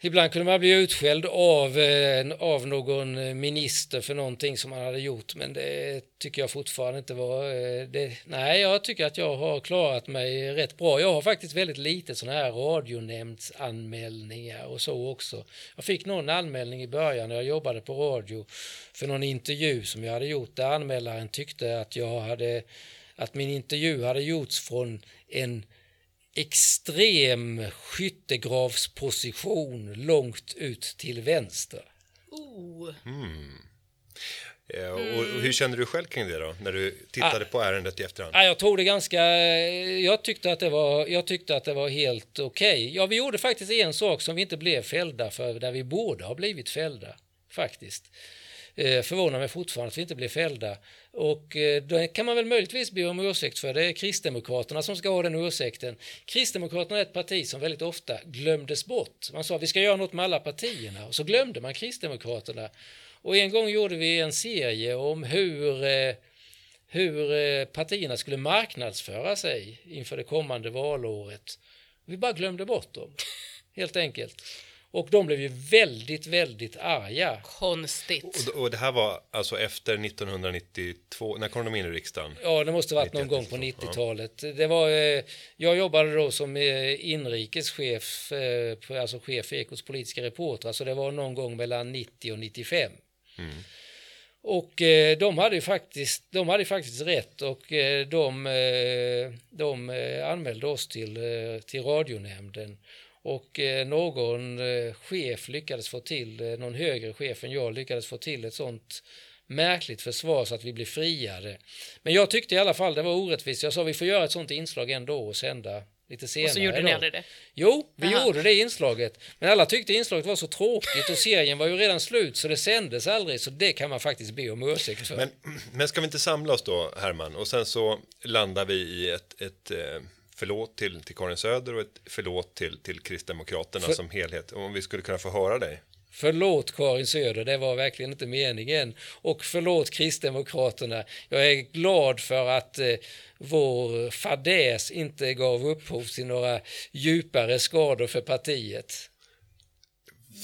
Ibland kunde man bli utskälld av, eh, av någon eh, minister för någonting som man hade gjort, men det tycker jag fortfarande inte var... Eh, det, nej, jag tycker att jag har klarat mig rätt bra. Jag har faktiskt väldigt lite sådana här radionämndsanmälningar och så också. Jag fick någon anmälning i början när jag jobbade på radio för någon intervju som jag hade gjort där anmälaren tyckte att jag hade att min intervju hade gjorts från en extrem skyttegravsposition långt ut till vänster. Oh. Eh, Och, och hur kände du själv kring det då, när du tittade på ärendet i efterhand? Ja, jag tog det ganska... Jag tyckte att det var, jag tyckte att det var helt okej. Ja, vi gjorde faktiskt en sak som vi inte blev fällda för, där vi borde ha blivit fällda, faktiskt. Eh, förvånar mig fortfarande att vi inte blev fällda. Och eh, det kan man väl möjligtvis be om ursäkt för. Det är Kristdemokraterna som ska ha den ursäkten. Kristdemokraterna är ett parti som väldigt ofta glömdes bort. Man sa att vi ska göra något med alla partierna och så glömde man Kristdemokraterna. Och en gång gjorde vi en serie om hur eh, hur eh, partierna skulle marknadsföra sig inför det kommande valåret. Vi bara glömde bort dem, helt enkelt. Och de blev ju väldigt, väldigt arga. Konstigt. Och, och det här var alltså efter 1992, när kom de in i riksdagen? Ja, det måste varit någon 91, gång på ja. 90-talet. Det var, eh, jag jobbade då som eh, inrikeschef, eh, på- alltså chef för Ekots politiska reportrar, så det var någon gång mellan 90 och 95. Och eh, de hade ju faktiskt, de hade faktiskt rätt och eh, de, de anmälde oss till, till radionämnden. Och eh, någon eh, chef lyckades få till, eh, någon högre chef än jag lyckades få till ett sånt märkligt försvar så att vi blev friade. Men jag tyckte i alla fall det var orättvist. Jag sa vi får göra ett sånt inslag ändå och sända lite senare. Och så gjorde ni idag." aldrig det. Jo, vi Jaha. gjorde det inslaget. Men alla tyckte inslaget var så tråkigt och serien var ju redan slut så det sändes aldrig. Så det kan man faktiskt be om ursäkt för. Men, men ska vi inte samla oss då, Herman? Och sen så landar vi i ett, ett eh, förlåt till, till Karin Söder och ett förlåt till, till Kristdemokraterna För- som helhet. Om vi skulle kunna få höra dig. Förlåt Karin Söder, det var verkligen inte meningen. Och förlåt Kristdemokraterna. Jag är glad för att eh, vår fadäs inte gav upphov till några djupare skador för partiet.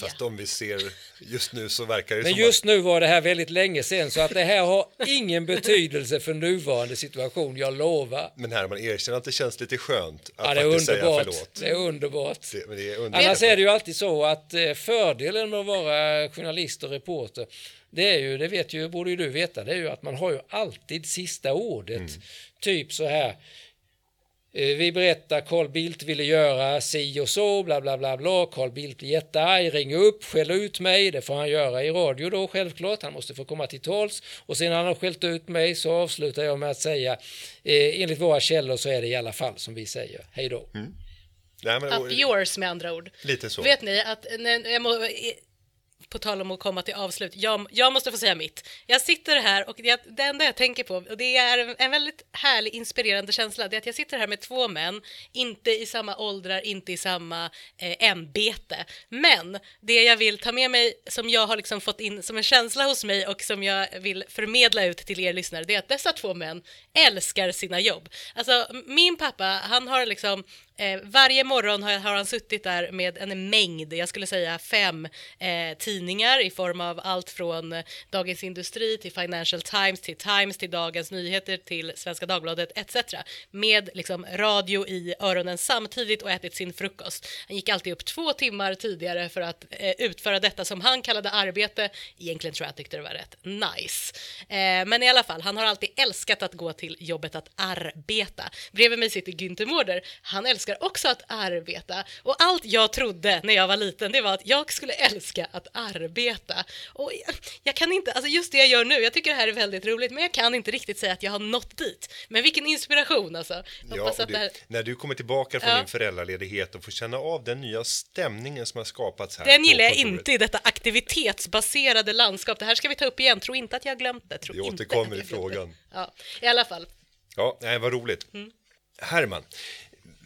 Fast om vi ser just nu så verkar det Men som just nu var det här väldigt länge sedan så att det här har ingen betydelse för nuvarande situation, jag lovar. att... Men Herman, erkänn att det känns lite skönt att Ja, det är faktiskt säga underbart. förlåt. Det är underbart. Det, men det är underbart. Annars är det ju alltid så att eh, fördelen med att vara journalist och reporter, det är ju, det vet ju, borde ju du veta, det är ju att man har ju alltid sista ordet. Mm. Typ så här. Eh, Vi berättar Carl Bildt ville göra si och så, bla bla bla bla. Carl Bildt blir jättearg, ring upp, skäll ut mig. Det får han göra i radio då självklart. Han måste få komma till tals. Och sen när han har skällt ut mig så avslutar jag med att säga eh, enligt våra källor så är det i alla fall som vi säger. Hej då. Nej, men, Up yours med andra ord. Lite så. Vet ni att, när, jag må, på tal om att komma till avslut, jag, jag måste få säga mitt. Jag sitter här och det, det enda jag tänker på, och det är en, en väldigt härlig, inspirerande känsla, det är att jag sitter här med två män, inte i samma åldrar, inte i samma eh, ämbete. Men det jag vill ta med mig, som jag har liksom fått in som en känsla hos mig och som jag vill förmedla ut till er lyssnare, det är att dessa två män älskar sina jobb. Alltså, min pappa, han har liksom Eh, varje morgon har, har han suttit där med en mängd, jag skulle säga fem eh, tidningar i form av allt från Dagens Industri till Financial Times till Times till Dagens Nyheter till Svenska Dagbladet etc. Med liksom radio i öronen samtidigt och ätit sin frukost. Han gick alltid upp två timmar tidigare för att eh, utföra detta som han kallade arbete. Egentligen tror jag att tyckte det var rätt nice. Eh, men i alla fall, han har alltid älskat att gå till jobbet att arbeta. Bredvid mig sitter Günther Mårder. Han älskar också att arbeta. Och allt jag trodde när jag var liten, det var att jag skulle älska att arbeta. Och jag, jag kan inte, alltså just det jag gör nu, jag tycker det här är väldigt roligt, men jag kan inte riktigt säga att jag har nått dit. Men vilken inspiration alltså. Ja, det här... när du kommer tillbaka från Ja. din föräldraledighet och får känna av den nya stämningen som har skapats här Den gillar jag inte i detta aktivitetsbaserade landskap. Det här ska vi ta upp igen. Tro inte att jag har glömt det. Tro Vi återkommer i frågan. Ja, i alla fall. Ja, nej, vad roligt. Mm. Herman,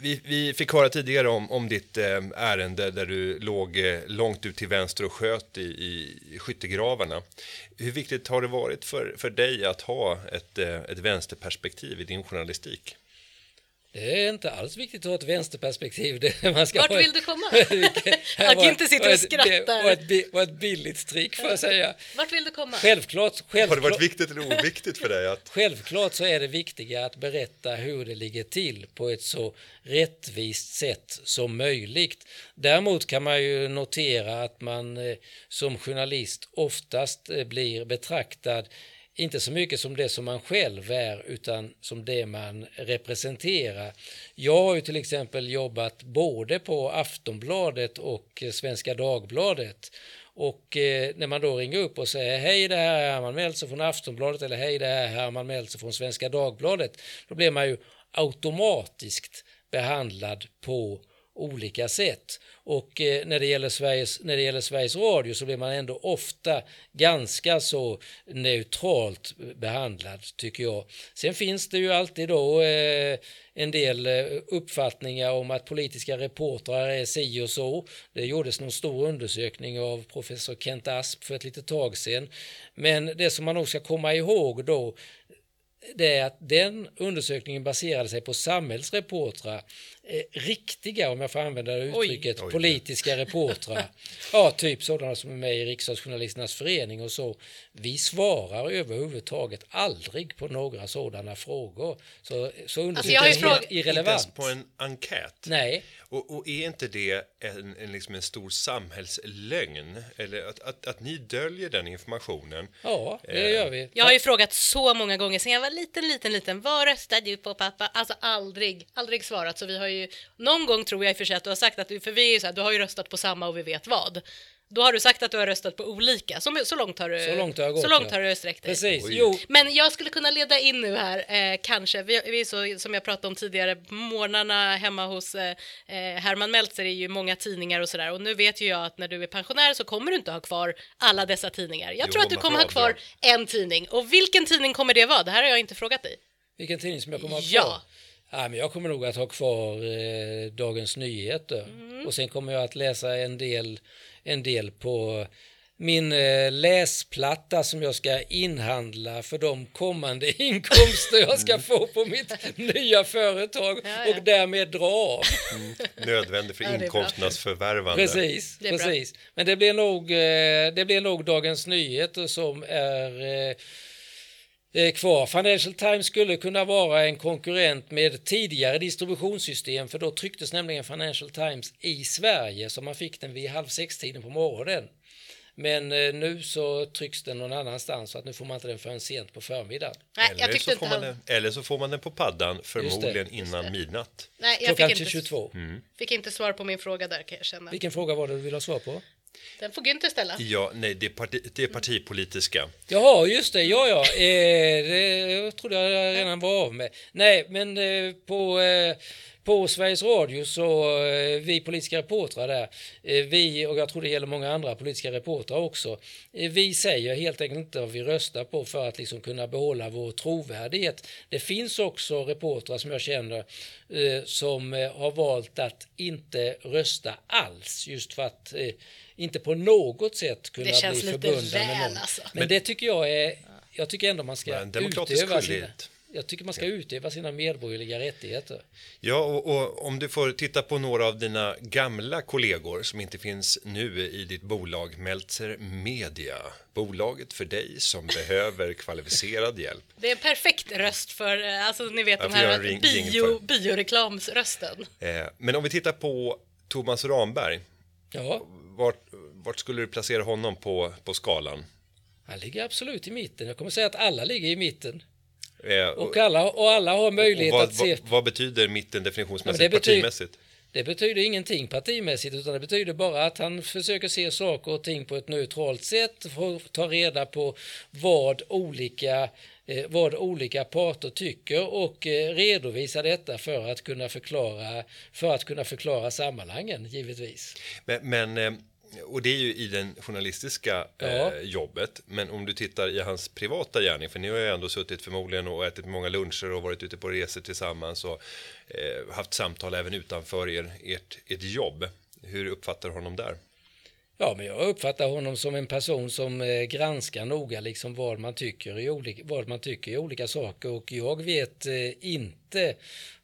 vi, vi fick höra tidigare om, om ditt eh, ärende där du låg eh, långt ut till vänster och sköt i, i skyttegravarna. Hur viktigt har det varit för, för dig att ha ett, eh, ett vänsterperspektiv i din journalistik? Det är inte alls viktigt att ha ett vänsterperspektiv. Det, man ska Vart ha vill ett- du komma? Var- Aginte sitter och skrattar. Det var ett, var ett billigt trick får jag säga. Vart vill du komma? Självklart, Har det självklart, varit viktigt eller oviktigt för dig att självklart så är det viktiga att berätta hur det ligger till på ett så rättvist sätt som möjligt. Däremot kan man ju notera att man eh, som journalist oftast eh, blir betraktad inte så mycket som det som man själv är utan som det man representerar. Jag har ju till exempel jobbat både på Aftonbladet och Svenska Dagbladet och eh, när man då ringer upp och säger hej det här är Herman Meltzer från Aftonbladet eller hej det här är Herman Meltzer från Svenska Dagbladet då blir man ju automatiskt behandlad på olika sätt. Och eh, när, det gäller Sveriges, när det gäller Sveriges Radio så blir man ändå ofta ganska så neutralt behandlad tycker jag. Sen finns det ju alltid då eh, en del eh, uppfattningar om att politiska reportrar är si och så. Det gjordes någon stor undersökning av professor Kent Asp för ett litet tag sedan. Men det som man nog ska komma ihåg då det är att den undersökningen baserade sig på samhällsreportrar, eh, riktiga, om jag får använda det Oj. uttrycket, Oj. politiska reportrar. ja, typ sådana som är med i Riksdagsjournalisternas förening och så. Vi svarar överhuvudtaget aldrig på några sådana frågor. Så, så Alltså, undersökningen är frågat- inte ens irrelevant. på en enkät? Nej, Och, och är inte det en, en, liksom en stor samhällslögn? Eller att, att, att ni döljer den informationen? ja, Eh, det gör vi. Jag har ju frågat så många gånger sen jag var liten, liten, liten. Vad röstade du på pappa? Alltså aldrig, aldrig svarat. Så vi har ju, någon gång tror jag i och för sig att du har sagt att du, för vi är ju så här, du har ju röstat på samma och vi vet vad. Då har du sagt att du har röstat på olika. Så, så långt har du, Så långt har gått, så långt har du sträckt dig. Precis, Oj. jo, Men jag skulle kunna leda in nu här, eh, kanske. Vi, vi är så, som jag pratade om tidigare, morgnarna hemma hos eh, eh, Herman Meltzer är ju många tidningar och sådär. Och nu vet ju jag att när du är pensionär så kommer du inte ha kvar alla dessa tidningar. Jag Jo, tror att du kommer ha kvar avdrag. en tidning. Och vilken tidning kommer det vara? Det här har jag inte frågat dig. Vilken tidning som jag kommer att ha kvar? Ja, men jag kommer nog att ha kvar eh, Dagens Nyheter. Mm. Och sen kommer jag att läsa en del, en del på min eh, läsplatta som jag ska inhandla för de kommande inkomster jag ska få på mitt nya företag Ja, ja. och därmed dra av. Nödvändig för Ja, inkomsternas förvärvande. Precis, bra. precis. Men det blir, nog, eh, det blir nog Dagens Nyheter som är eh, kvar. Financial Times skulle kunna vara en konkurrent med tidigare distributionssystem för då trycktes nämligen Financial Times i Sverige så man fick den vid halv sex-tiden på morgonen. Men eh, nu så trycks den någon annanstans så att nu får man inte den förrän sent på förmiddagen. Nej, jag Eller tyckte så, inte får man den, eller så får man den på paddan, förmodligen innan midnatt. Nej, jag Klockan fick inte, 22. fick inte svar på min fråga där kan jag känna. Vilken fråga var det du ville ha svar på? Den får Günther ställa. Ja, nej, det är, parti, det är partipolitiska. Jaha, just det. Ja, ja. Eh, det trodde jag redan var av med. Nej, men eh, på, eh, på Sveriges Radio så, eh, vi politiska reportrar där, eh, vi, och jag tror det gäller många andra politiska reportrar också, eh, vi säger helt enkelt inte vad vi röstar på för att liksom kunna behålla vår trovärdighet. Det finns också reportrar som jag känner som har valt att inte rösta alls just för att inte på något sätt kunna Det bli förbundna med någon. alltså. Men, det tycker jag är, jag tycker ändå man ska utöva sina, skyldighet. Jag tycker man ska utöva sina medborgerliga rättigheter. Ja, och, och om du får titta på några av dina gamla kollegor som inte finns nu i ditt bolag Meltzer Media. Bolaget för dig som behöver kvalificerad hjälp. Det är en perfekt röst för, eh, alltså ni vet de här en ring- bio, för. bioreklamsrösten. Eh, men om vi tittar på Thomas Ramberg. Ja, Vart, vart skulle du placera honom på, på skalan? han ligger absolut i mitten. Jag kommer säga att alla ligger i mitten. Eh, Och alla, och alla har möjlighet vad, att se... vad, vad betyder mitten definitionsmässigt, Ja, det betyder- partimässigt? Det betyder ingenting partimässigt utan det betyder bara att han försöker se saker och ting på ett neutralt sätt, få ta reda på vad olika, eh, vad olika parter tycker och eh, redovisa detta för att kunna förklara, för att kunna förklara sammanhangen givetvis. Men, men eh, och det är ju i den journalistiska Ja. eh, jobbet. Men om du tittar i hans privata gärning, för ni har ju ändå suttit förmodligen och ätit många luncher och varit ute på resor tillsammans och eh, haft samtal även utanför er, ert, ert jobb. Hur uppfattar du honom där? Ja, men jag uppfattar honom som en person som eh, granskar noga liksom vad man tycker i olika, vad man tycker i olika saker och jag vet eh, inte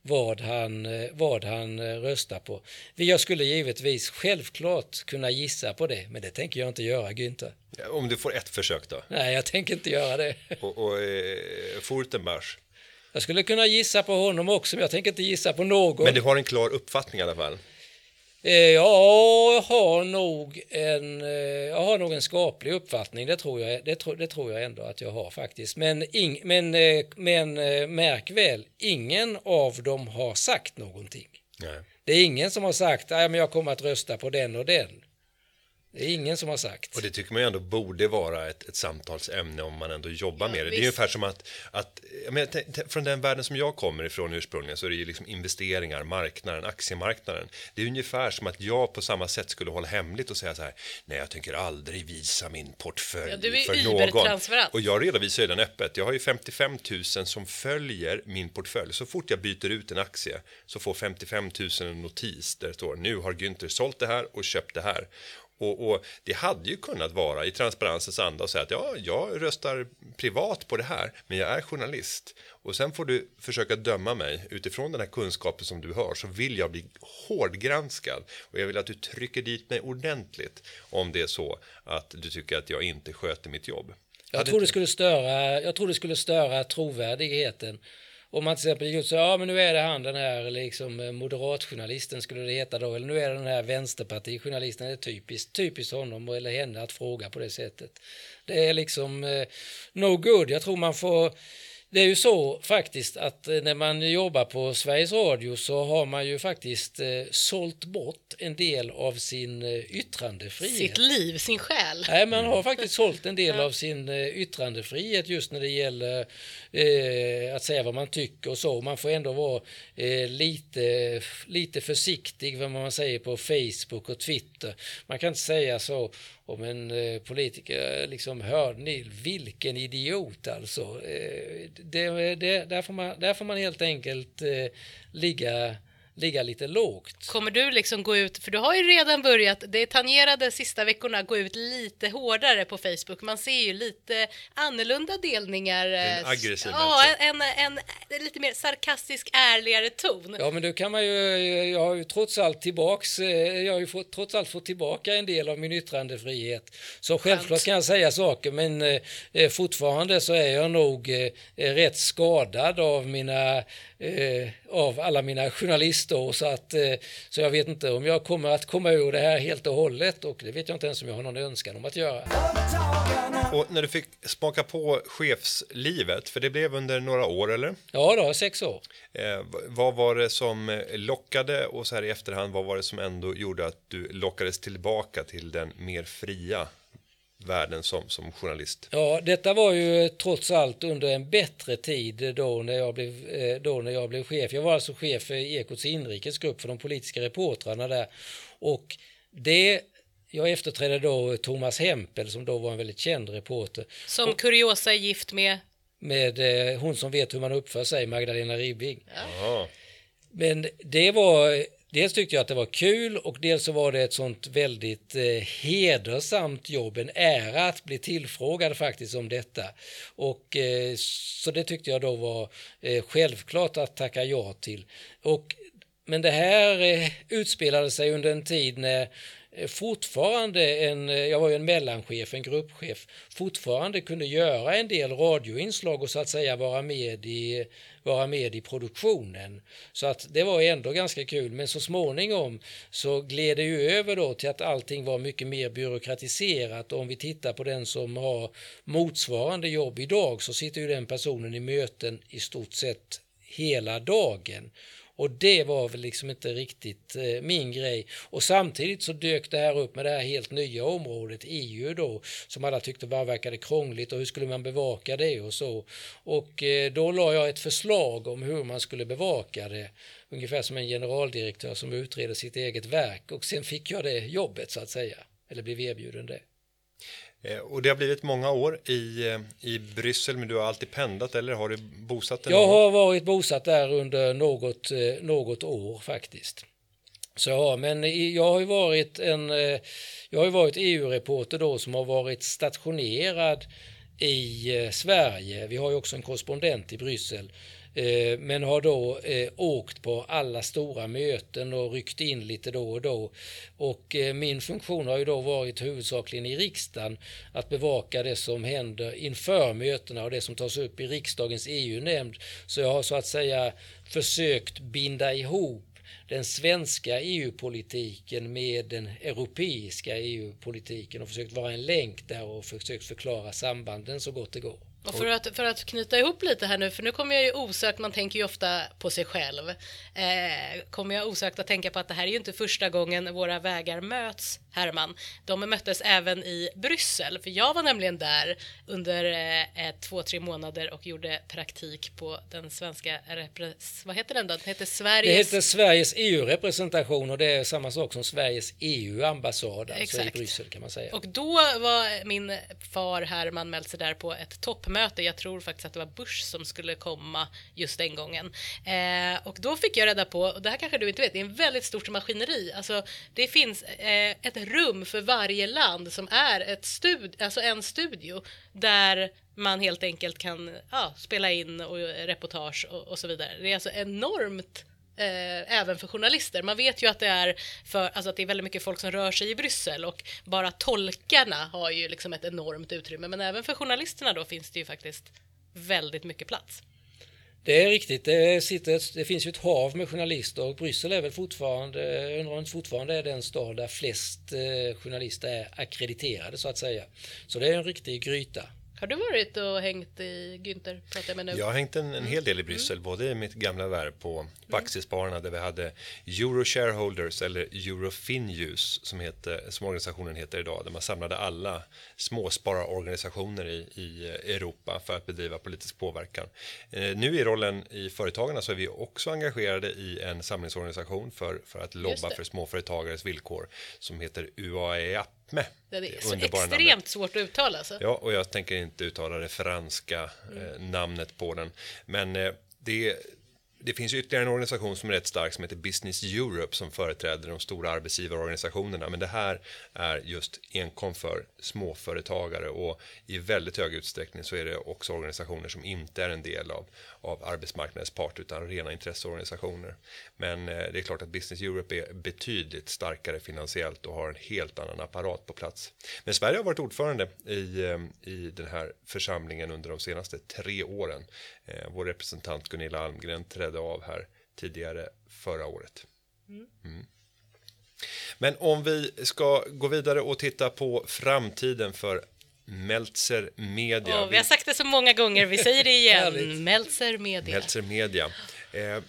vad han, eh, vad han eh, röstar på. Jag skulle givetvis självklart kunna gissa på det, men det tänker jag inte göra, Günther. Om du får ett försök då? Nej, jag tänker inte göra det. Och, och eh, Furtenbach? Jag skulle kunna gissa på honom också, men jag tänker inte gissa på någon. Men du har en klar uppfattning i alla fall? Eh, Ja, jag har nog en, eh, jag har nog en skaplig uppfattning, det tror jag, det, tro, det tror jag ändå att jag har faktiskt. Men, ing, men, eh, men märk väl, ingen av dem har sagt någonting. Nej. Det är ingen som har sagt att jag kommer att rösta på den och den. Det är ingen som har sagt. Och det tycker man ju ändå borde vara ett, ett samtalsämne om man ändå jobbar med det. Det är visst. ungefär som att, att t- från den världen som jag kommer ifrån ursprungligen så är det ju liksom investeringar, marknaden, aktiemarknaden. Det är ungefär som att jag på samma sätt skulle hålla hemligt och säga så här, nej jag tänker aldrig visa min portfölj Ja, du är för någon. Och jag redovisar ju den öppet. Jag har ju 55 000 som följer min portfölj. Så fort jag byter ut en aktie så får 55 000 en notis där det står nu har Günther sålt det här och köpt det här. Och, och det hade ju kunnat vara i transparensens anda och säga att ja, jag röstar privat på det här, men jag är journalist. Och sen får du försöka döma mig utifrån den här kunskapen som du har, så vill jag bli hårdgranskad. Och jag vill att du trycker dit mig ordentligt om det är så att du tycker att jag inte sköter mitt jobb. Jag tror, det skulle störa, jag tror det skulle störa trovärdigheten. Om man till exempel gick ut och sa, ja men nu är det han den här liksom eh, moderatjournalisten skulle det heta då, eller nu är det den här vänsterpartijournalisten, det är typiskt, typiskt honom eller henne att fråga på det sättet. Det är liksom eh, no good, jag tror man får det är ju så faktiskt att eh, när man jobbar på Sveriges Radio så har man ju faktiskt eh, sålt bort en del av sin eh, yttrandefrihet. Sitt liv, sin själ. Nej, man har faktiskt sålt en del av sin eh, yttrandefrihet just när det gäller eh, att säga vad man tycker och så. Man får ändå vara eh, lite, lite försiktig vad man säger på Facebook och Twitter. Man kan inte säga så om en eh, politiker, liksom, hörde ni vilken idiot alltså. Eh, det, det, där, får man, där får man helt enkelt eh, ligga, ligga lite lågt. Kommer du liksom gå ut, för du har ju redan börjat, det tangerade sista veckorna, gå ut lite hårdare på Facebook. Man ser ju lite annorlunda delningar. En eh, aggressiv Ja, en, en, en lite mer sarkastisk, ärligare ton. Ja, men då kan man ju, jag har ju trots allt tillbaks, eh, jag har ju fått, trots allt fått tillbaka en del av min yttrandefrihet. Så självklart kan jag säga saker, men eh, eh, fortfarande så är jag nog eh, rätt skadad av mina, eh, av alla mina journalistår, så att, eh, så jag vet inte om jag kommer att komma ur det här helt och hållet, och det vet jag inte ens om jag har någon önskan om att göra. Och när du fick smaka på chefslivet, för det blev under några år eller? Ja, då, sex år. Eh, vad var det som eh, lockade och så här i efterhand, vad var det som ändå gjorde att du lockades tillbaka till den mer fria världen som, som journalist? Ja, detta var ju trots allt under en bättre tid då när jag blev, eh, då när jag blev chef. Jag var alltså chef för Ekots inrikesgrupp för de politiska reportrarna där. Och det, jag efterträdde då Thomas Hempel som då var en väldigt känd reporter Som kuriosa är gift med, med eh, hon som vet hur man uppför sig, Magdalena Ribbing. Ja. Men det var, dels tyckte jag att det var kul och dels så var det ett sånt väldigt eh, hedersamt jobb, en ära att bli tillfrågad faktiskt om detta. Och eh, så det tyckte jag då var eh, självklart att tacka ja till. Och, men det här eh, utspelade sig under en tid när Eh, fortfarande en, eh, jag var ju en mellanchef, en gruppchef, fortfarande kunde göra en del radioinslag och så att säga vara med i, vara med i produktionen. Så att det var ändå ganska kul, men så småningom så gled det ju över då till att allting var mycket mer byråkratiserat och om vi tittar på den som har motsvarande jobb idag så sitter ju den personen i möten i stort sett hela dagen. Och det var väl liksom inte riktigt eh, min grej. Och samtidigt så dök det här upp med det här helt nya området EU då, som alla tyckte bara verkade krångligt och hur skulle man bevaka det och så. Och eh, då la jag ett förslag om hur man skulle bevaka det, ungefär som en generaldirektör som utreder sitt eget verk och sen fick jag det jobbet så att säga, eller blev erbjuden det. Eh, Och det har blivit många år i, eh, i Bryssel, men du har alltid pendlat eller har du bosatt dig Jag har varit bosatt där under något, eh, något år faktiskt. Så ja, men jag har ju varit en, jag har varit EU-reporter då som har varit stationerad i Sverige. Vi har ju också en korrespondent i Bryssel. Eh, men har då eh, åkt på alla stora möten och ryckt in lite då och då. Och eh, min funktion har ju då varit huvudsakligen i riksdagen att bevaka det som händer inför mötena och det som tas upp i riksdagens EU-nämnd. Så jag har så att säga försökt binda ihop den svenska EU-politiken med den europeiska EU-politiken och försökt vara en länk där och försökt förklara sambanden så gott det går. Och för att, för att knyta ihop lite här nu, för nu kommer jag ju osökt, man tänker ju ofta på sig själv, eh, kommer jag osökt att tänka på att det här är ju inte första gången våra vägar möts, Herman. De möttes även i Bryssel, för jag var nämligen där under eh, två, tre månader och gjorde praktik på den svenska, vad heter den då? Den heter Sveriges... Det heter Sveriges EU-representation och det är samma sak som Sveriges EU-ambassad, alltså i Bryssel kan man säga. Och då var min far Herman mält sig där på ett topp toppmöte. Jag tror faktiskt att det var Bush som skulle komma just den gången. Eh, och då fick jag reda på, och det här kanske du inte vet, det är en väldigt stort maskineri. Alltså, det finns eh, ett rum för varje land som är ett stud alltså en studio där man helt enkelt kan ja, spela in och reportage och, och så vidare. Det är alltså enormt Eh, även för journalister. Man vet ju att det är för, alltså att det är väldigt mycket folk som rör sig i Bryssel och bara tolkarna har ju liksom ett enormt utrymme. Men även för journalisterna då finns det ju faktiskt väldigt mycket plats. Det är riktigt. Det, sitter, det finns ju ett hav med journalister och Bryssel är väl fortfarande, undrar om fortfarande är den stad där flest eh, journalister är akkrediterade så att säga. Så det är en riktig gryta. Har du varit och hängt i Günther? jag, med nu? jag har hängt en, en hel del i Bryssel, mm. både i mitt gamla värv på, på aktiespararna där vi hade Euro Shareholders eller Eurofinjus som, heter, som organisationen heter idag, där man samlade alla småspararorganisationer i, i Europa för att bedriva politisk påverkan. Eh, nu i rollen i Företagarna så är vi också engagerade i en samlingsorganisation för, för att lobba för småföretagares villkor som heter UAE med. Det är så extremt namnet. svårt att uttala. Alltså. Ja, och jag tänker inte uttala det franska mm. eh, namnet på den. Men eh, det det finns ytterligare en organisation som är rätt stark som heter Business Europe som företräder de stora arbetsgivarorganisationerna. Men det här är just enkom för småföretagare och i väldigt hög utsträckning så är det också organisationer som inte är en del av, av arbetsmarknadens part utan rena intresseorganisationer. Men eh, det är klart att Business Europe är betydligt starkare finansiellt och har en helt annan apparat på plats. Men Sverige har varit ordförande i, eh, i den här församlingen under de senaste tre åren. Eh, vår representant Gunilla Almgren trädde av här tidigare förra året. Mm. mm. Men om vi ska gå vidare och titta på framtiden för Meltzer Media. Oh, vi har sagt det så många gånger, vi säger det igen. Meltzer Media. Meltzer Media. Eh,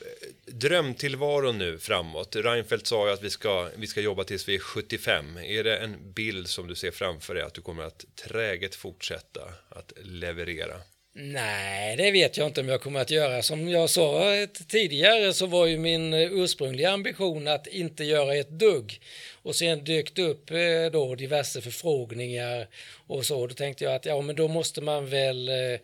drömtillvaron nu framåt. Reinfeldt sa ju att vi ska, vi ska jobba tills vi är 75. Är det en bild som du ser framför dig att du kommer att träget fortsätta att leverera? Nej, det vet jag inte om jag kommer att göra. Som jag sa tidigare så var ju min ursprungliga ambition att inte göra ett dugg. Och sen dök det upp eh, då diverse förfrågningar och så. Då tänkte jag att ja, men då måste man väl eh,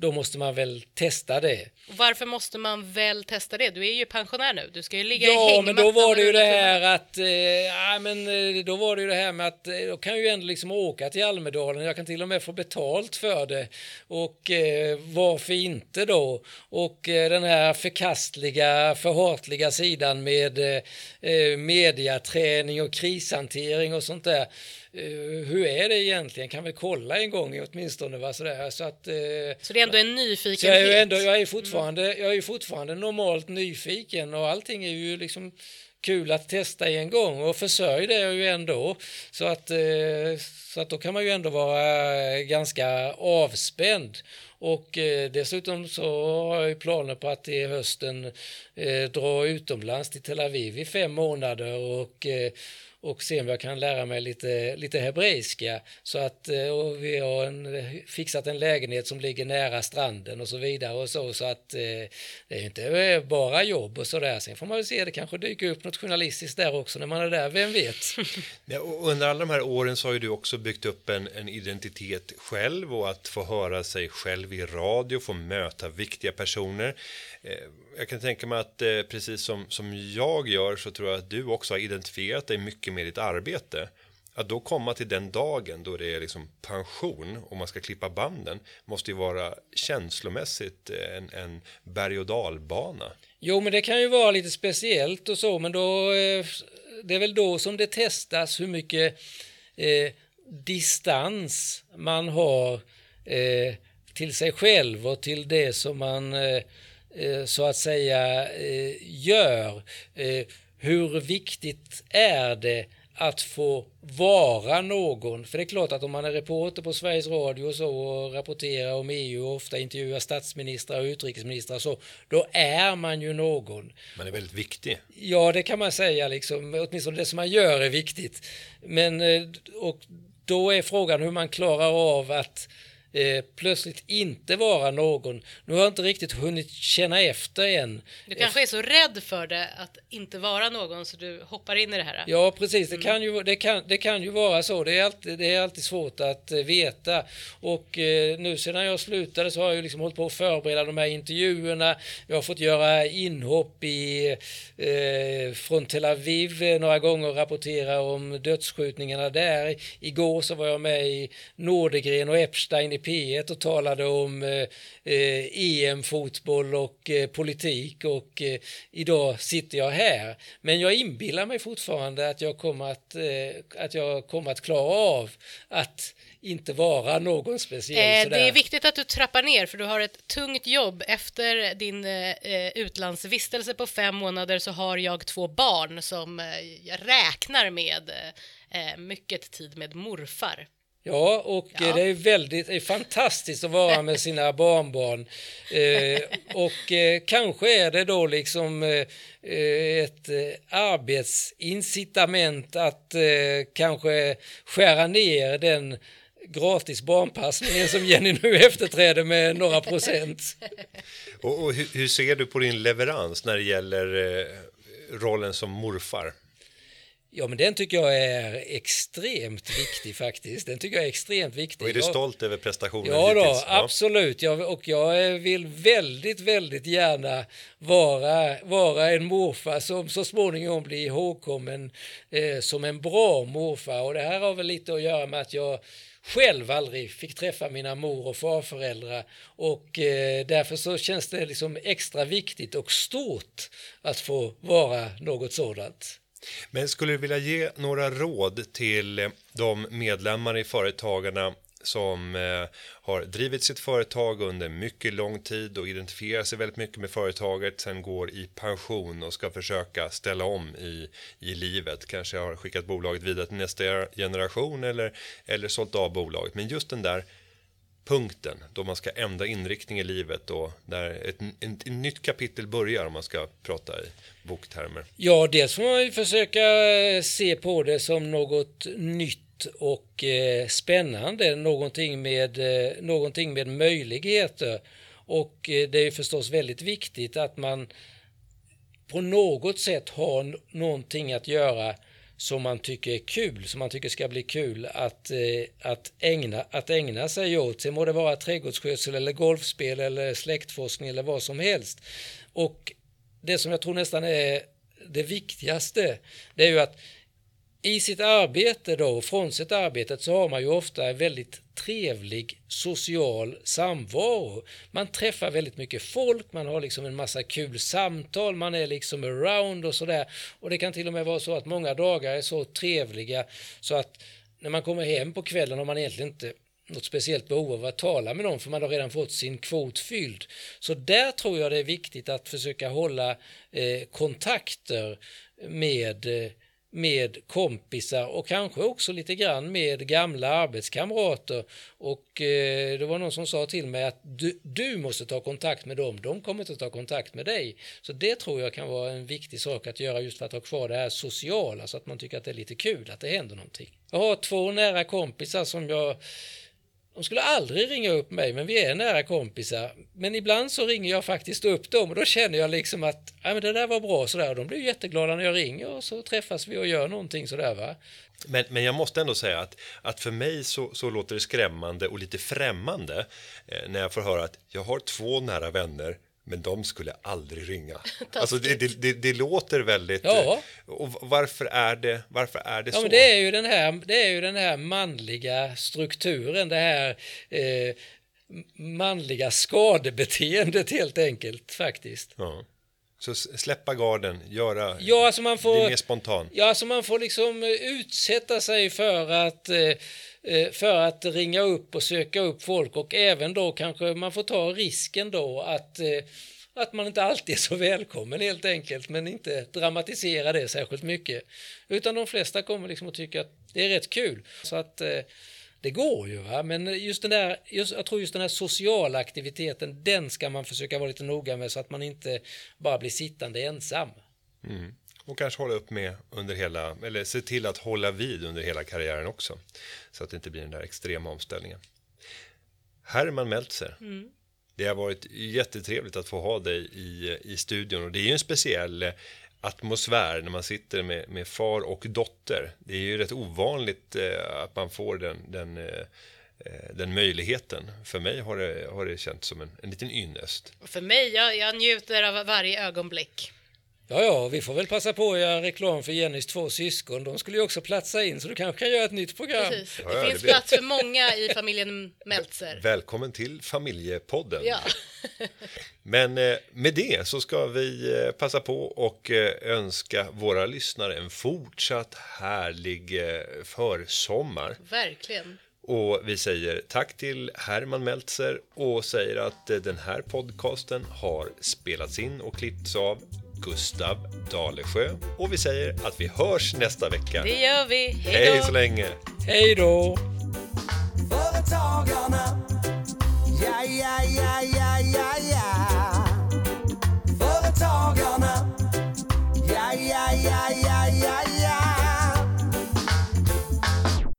då måste man väl testa det. Varför måste man väl testa det? Du är ju pensionär nu, du ska ju ligga ja, i Ja, men då var det ju det här att, eh, ja, men eh, då var det ju det här med att eh, då kan jag ju ändå liksom åka till Almedalen, jag kan till och med få betalt för det. Och eh, varför inte då? Och eh, den här förkastliga, förhatliga sidan med eh, mediaträning och krishantering och sånt där hur är det egentligen? Kan vi kolla en gång åtminstone. Va? Sådär. Så, att, uh, så det är ändå en nyfikenhet? Jag är, ändå, jag, är fortfarande, jag är fortfarande normalt nyfiken och allting är ju liksom kul att testa en gång och försörj det ju ändå. Så att, uh, så att då kan man ju ändå vara ganska avspänd. Och dessutom så har jag planer på att till hösten dra utomlands till Tel Aviv i fem månader och och se om jag kan lära mig lite, lite hebreiska. Så att, eh, och vi har en, fixat en lägenhet som ligger nära stranden och så vidare och så, så att eh, det är inte eh, bara jobb och så där Sen får man väl se, det kanske dyker upp något journalistiskt där också när man är där, vem vet? Ja, och under alla de här åren så har ju du också byggt upp en, en identitet själv och att få höra sig själv i radio, få möta viktiga personer. Eh, jag kan tänka mig att eh, precis som, som jag gör så tror jag att du också har identifierat dig mycket med ditt arbete. Att då komma till den dagen då det är liksom pension och man ska klippa banden måste ju vara känslomässigt eh, en, en berg och dalbana. Jo, men det kan ju vara lite speciellt och så, men då det är väl då som det testas hur mycket eh, distans man har eh, till sig själv och till det som man eh så att säga eh, gör. Eh, hur viktigt är det att få vara någon. För det är klart att om man är reporter på Sveriges Radio och så och rapporterar om EU och ofta intervjuar statsministrar och utrikesministrar så, då är man ju någon. Man är väldigt viktig. Ja, det kan man säga liksom. Åtminstone det som man gör är viktigt. Men, eh, och då är frågan hur man klarar av att eh, plötsligt inte vara någon. Nu har jag inte riktigt hunnit känna efter än. Du kanske är så rädd för det, att inte vara någon, så du hoppar in i det här? Ja, precis. Det, mm. kan, ju, det, kan, det kan ju vara så. Det är alltid, det är alltid svårt att eh, veta. Och eh, nu sedan jag slutade så har jag liksom hållit på att förbereda de här intervjuerna. Jag har fått göra inhopp i, eh, från Tel Aviv några gånger och rapportera om dödsskjutningarna där. Igår så var jag med i Nordegren och Epstein i P1 och talade om eh, EM-fotboll eh, e och eh, politik och eh, idag sitter jag här. Men jag inbillar mig fortfarande att jag kommer att, eh, att, jag kommer att klara av att inte vara någon speciell. Eh, det är viktigt att du trappar ner för du har ett tungt jobb. Efter din eh, utlandsvistelse på fem månader så har jag två barn som jag räknar med mycket tid med morfar. Ja, och ja. det är väldigt det är fantastiskt att vara med sina barnbarn. Eh, och eh, kanske är det då liksom eh, ett eh, arbetsincitament att eh, kanske skära ner den gratis barnpassningen som Jenny nu efterträder med några procent. Och, och hur, hur, ser du på din leverans när det gäller eh, rollen som morfar? Ja, men den tycker jag är extremt viktig faktiskt. Den tycker jag är extremt viktig. Och är du stolt över prestationen Ja, då, ja. absolut. Jag, och jag vill väldigt, väldigt gärna vara, vara en morfar som så småningom blir ihågkommen eh, som en bra morfar. Och det här har väl lite att göra med att jag själv aldrig fick träffa mina mor och farföräldrar och eh, därför så känns det liksom extra viktigt och stort att få vara något sådant. Men skulle du vilja ge några råd till eh, de medlemmar i Företagarna som eh, har drivit sitt företag under mycket lång tid och identifierar sig väldigt mycket med företaget, sen går i pension och ska försöka ställa om i, i livet. Kanske har skickat bolaget vidare till nästa generation eller, eller sålt av bolaget. Men just den där punkten då man ska ändra inriktning i livet och där ett, ett, ett, nytt kapitel börjar om man ska prata i boktermer? Ja, dels får man ju försöka eh, se på det som något nytt och eh, spännande, någonting med, eh, någonting med möjligheter. Och eh, det är förstås väldigt viktigt att man på något sätt har någonting att göra som man tycker är kul, som man tycker ska bli kul att, eh, att, ägna, att ägna sig åt. Sen må det vara trädgårdsskötsel eller golfspel eller släktforskning eller vad som helst. Och det som jag tror nästan är det viktigaste, det är ju att i sitt arbete då, frånsett arbetet, så har man ju ofta en väldigt trevlig social samvaro. Man träffar väldigt mycket folk, man har liksom en massa kul samtal, man är liksom around och sådär. Och det kan till och med vara så att många dagar är så trevliga så att när man kommer hem på kvällen har man egentligen inte något speciellt behov av att tala med någon för man har redan fått sin kvot fylld. Så där tror jag det är viktigt att försöka hålla eh, kontakter med eh, med kompisar och kanske också lite grann med gamla arbetskamrater. Och eh, det var någon som sa till mig att du, du måste ta kontakt med dem, de kommer inte ta kontakt med dig. Så det tror jag kan vara en viktig sak att göra just för att ha kvar det här sociala så att man tycker att det är lite kul att det händer någonting. Jag har två nära kompisar som jag de skulle aldrig ringa upp mig, men vi är nära kompisar. Men ibland så ringer jag faktiskt upp dem och då känner jag liksom att ja, men det där var bra sådär. De blir jätteglada när jag ringer och så träffas vi och gör någonting sådär va. Men, men jag måste ändå säga att, att för mig så, så låter det skrämmande och lite främmande eh, när jag får höra att jag har två nära vänner men de skulle aldrig ringa. alltså det, det, det, det, låter väldigt... Ja. Och varför är det, varför är det ja, så? Men det, är ju den här, det är ju den här manliga strukturen, det här eh, manliga skadebeteendet helt enkelt faktiskt. Ja. Så släppa garden, göra, ja, alltså man får, bli mer spontan. Ja, alltså man får liksom utsätta sig för att eh, Eh, för att ringa upp och söka upp folk. Och även då kanske man får ta risken då att eh, att man inte alltid är så välkommen helt enkelt men inte dramatisera det särskilt mycket. Utan de flesta kommer liksom att tycka att det är rätt kul. Så att eh, det går ju va men just den där just, jag tror just den här sociala aktiviteten den ska man försöka vara lite noga med så att man inte bara blir sittande ensam. Mm. Och kanske hålla upp med under hela, eller se till att hålla vid under hela karriären också. Så att det inte blir den där extrema omställningen. Herman Meltzer. Mm. Det har varit jättetrevligt att få ha dig i, i studion och det är ju en speciell atmosfär när man sitter med, med far och dotter. Det är ju rätt ovanligt eh, att man får den, den, eh, eh den möjligheten. För mig har det, har det känts som en, en liten ynnest. För mig, jag, jag njuter av varje ögonblick. Ja, ja, vi får väl passa på att göra reklam för Jennys två syskon. De skulle ju också platsa in, så du kanske kan göra ett nytt program. Precis. Det ja, finns det plats för många i familjen Meltzer. Välkommen till familjepodden. Ja. Men eh, med det så ska vi eh, passa på och eh, önska våra lyssnare en fortsatt härlig försommar. Verkligen. Och vi säger tack till Herman Meltzer och säger att den här podcasten har spelats in och klippts av Gustav Dalesjö och vi säger att vi hörs nästa vecka. Det gör vi. Hej, så länge. Hej då. Företagarna. Ja, ja, ja, ja, ja, ja. Företagarna. Ja, ja, ja, ja.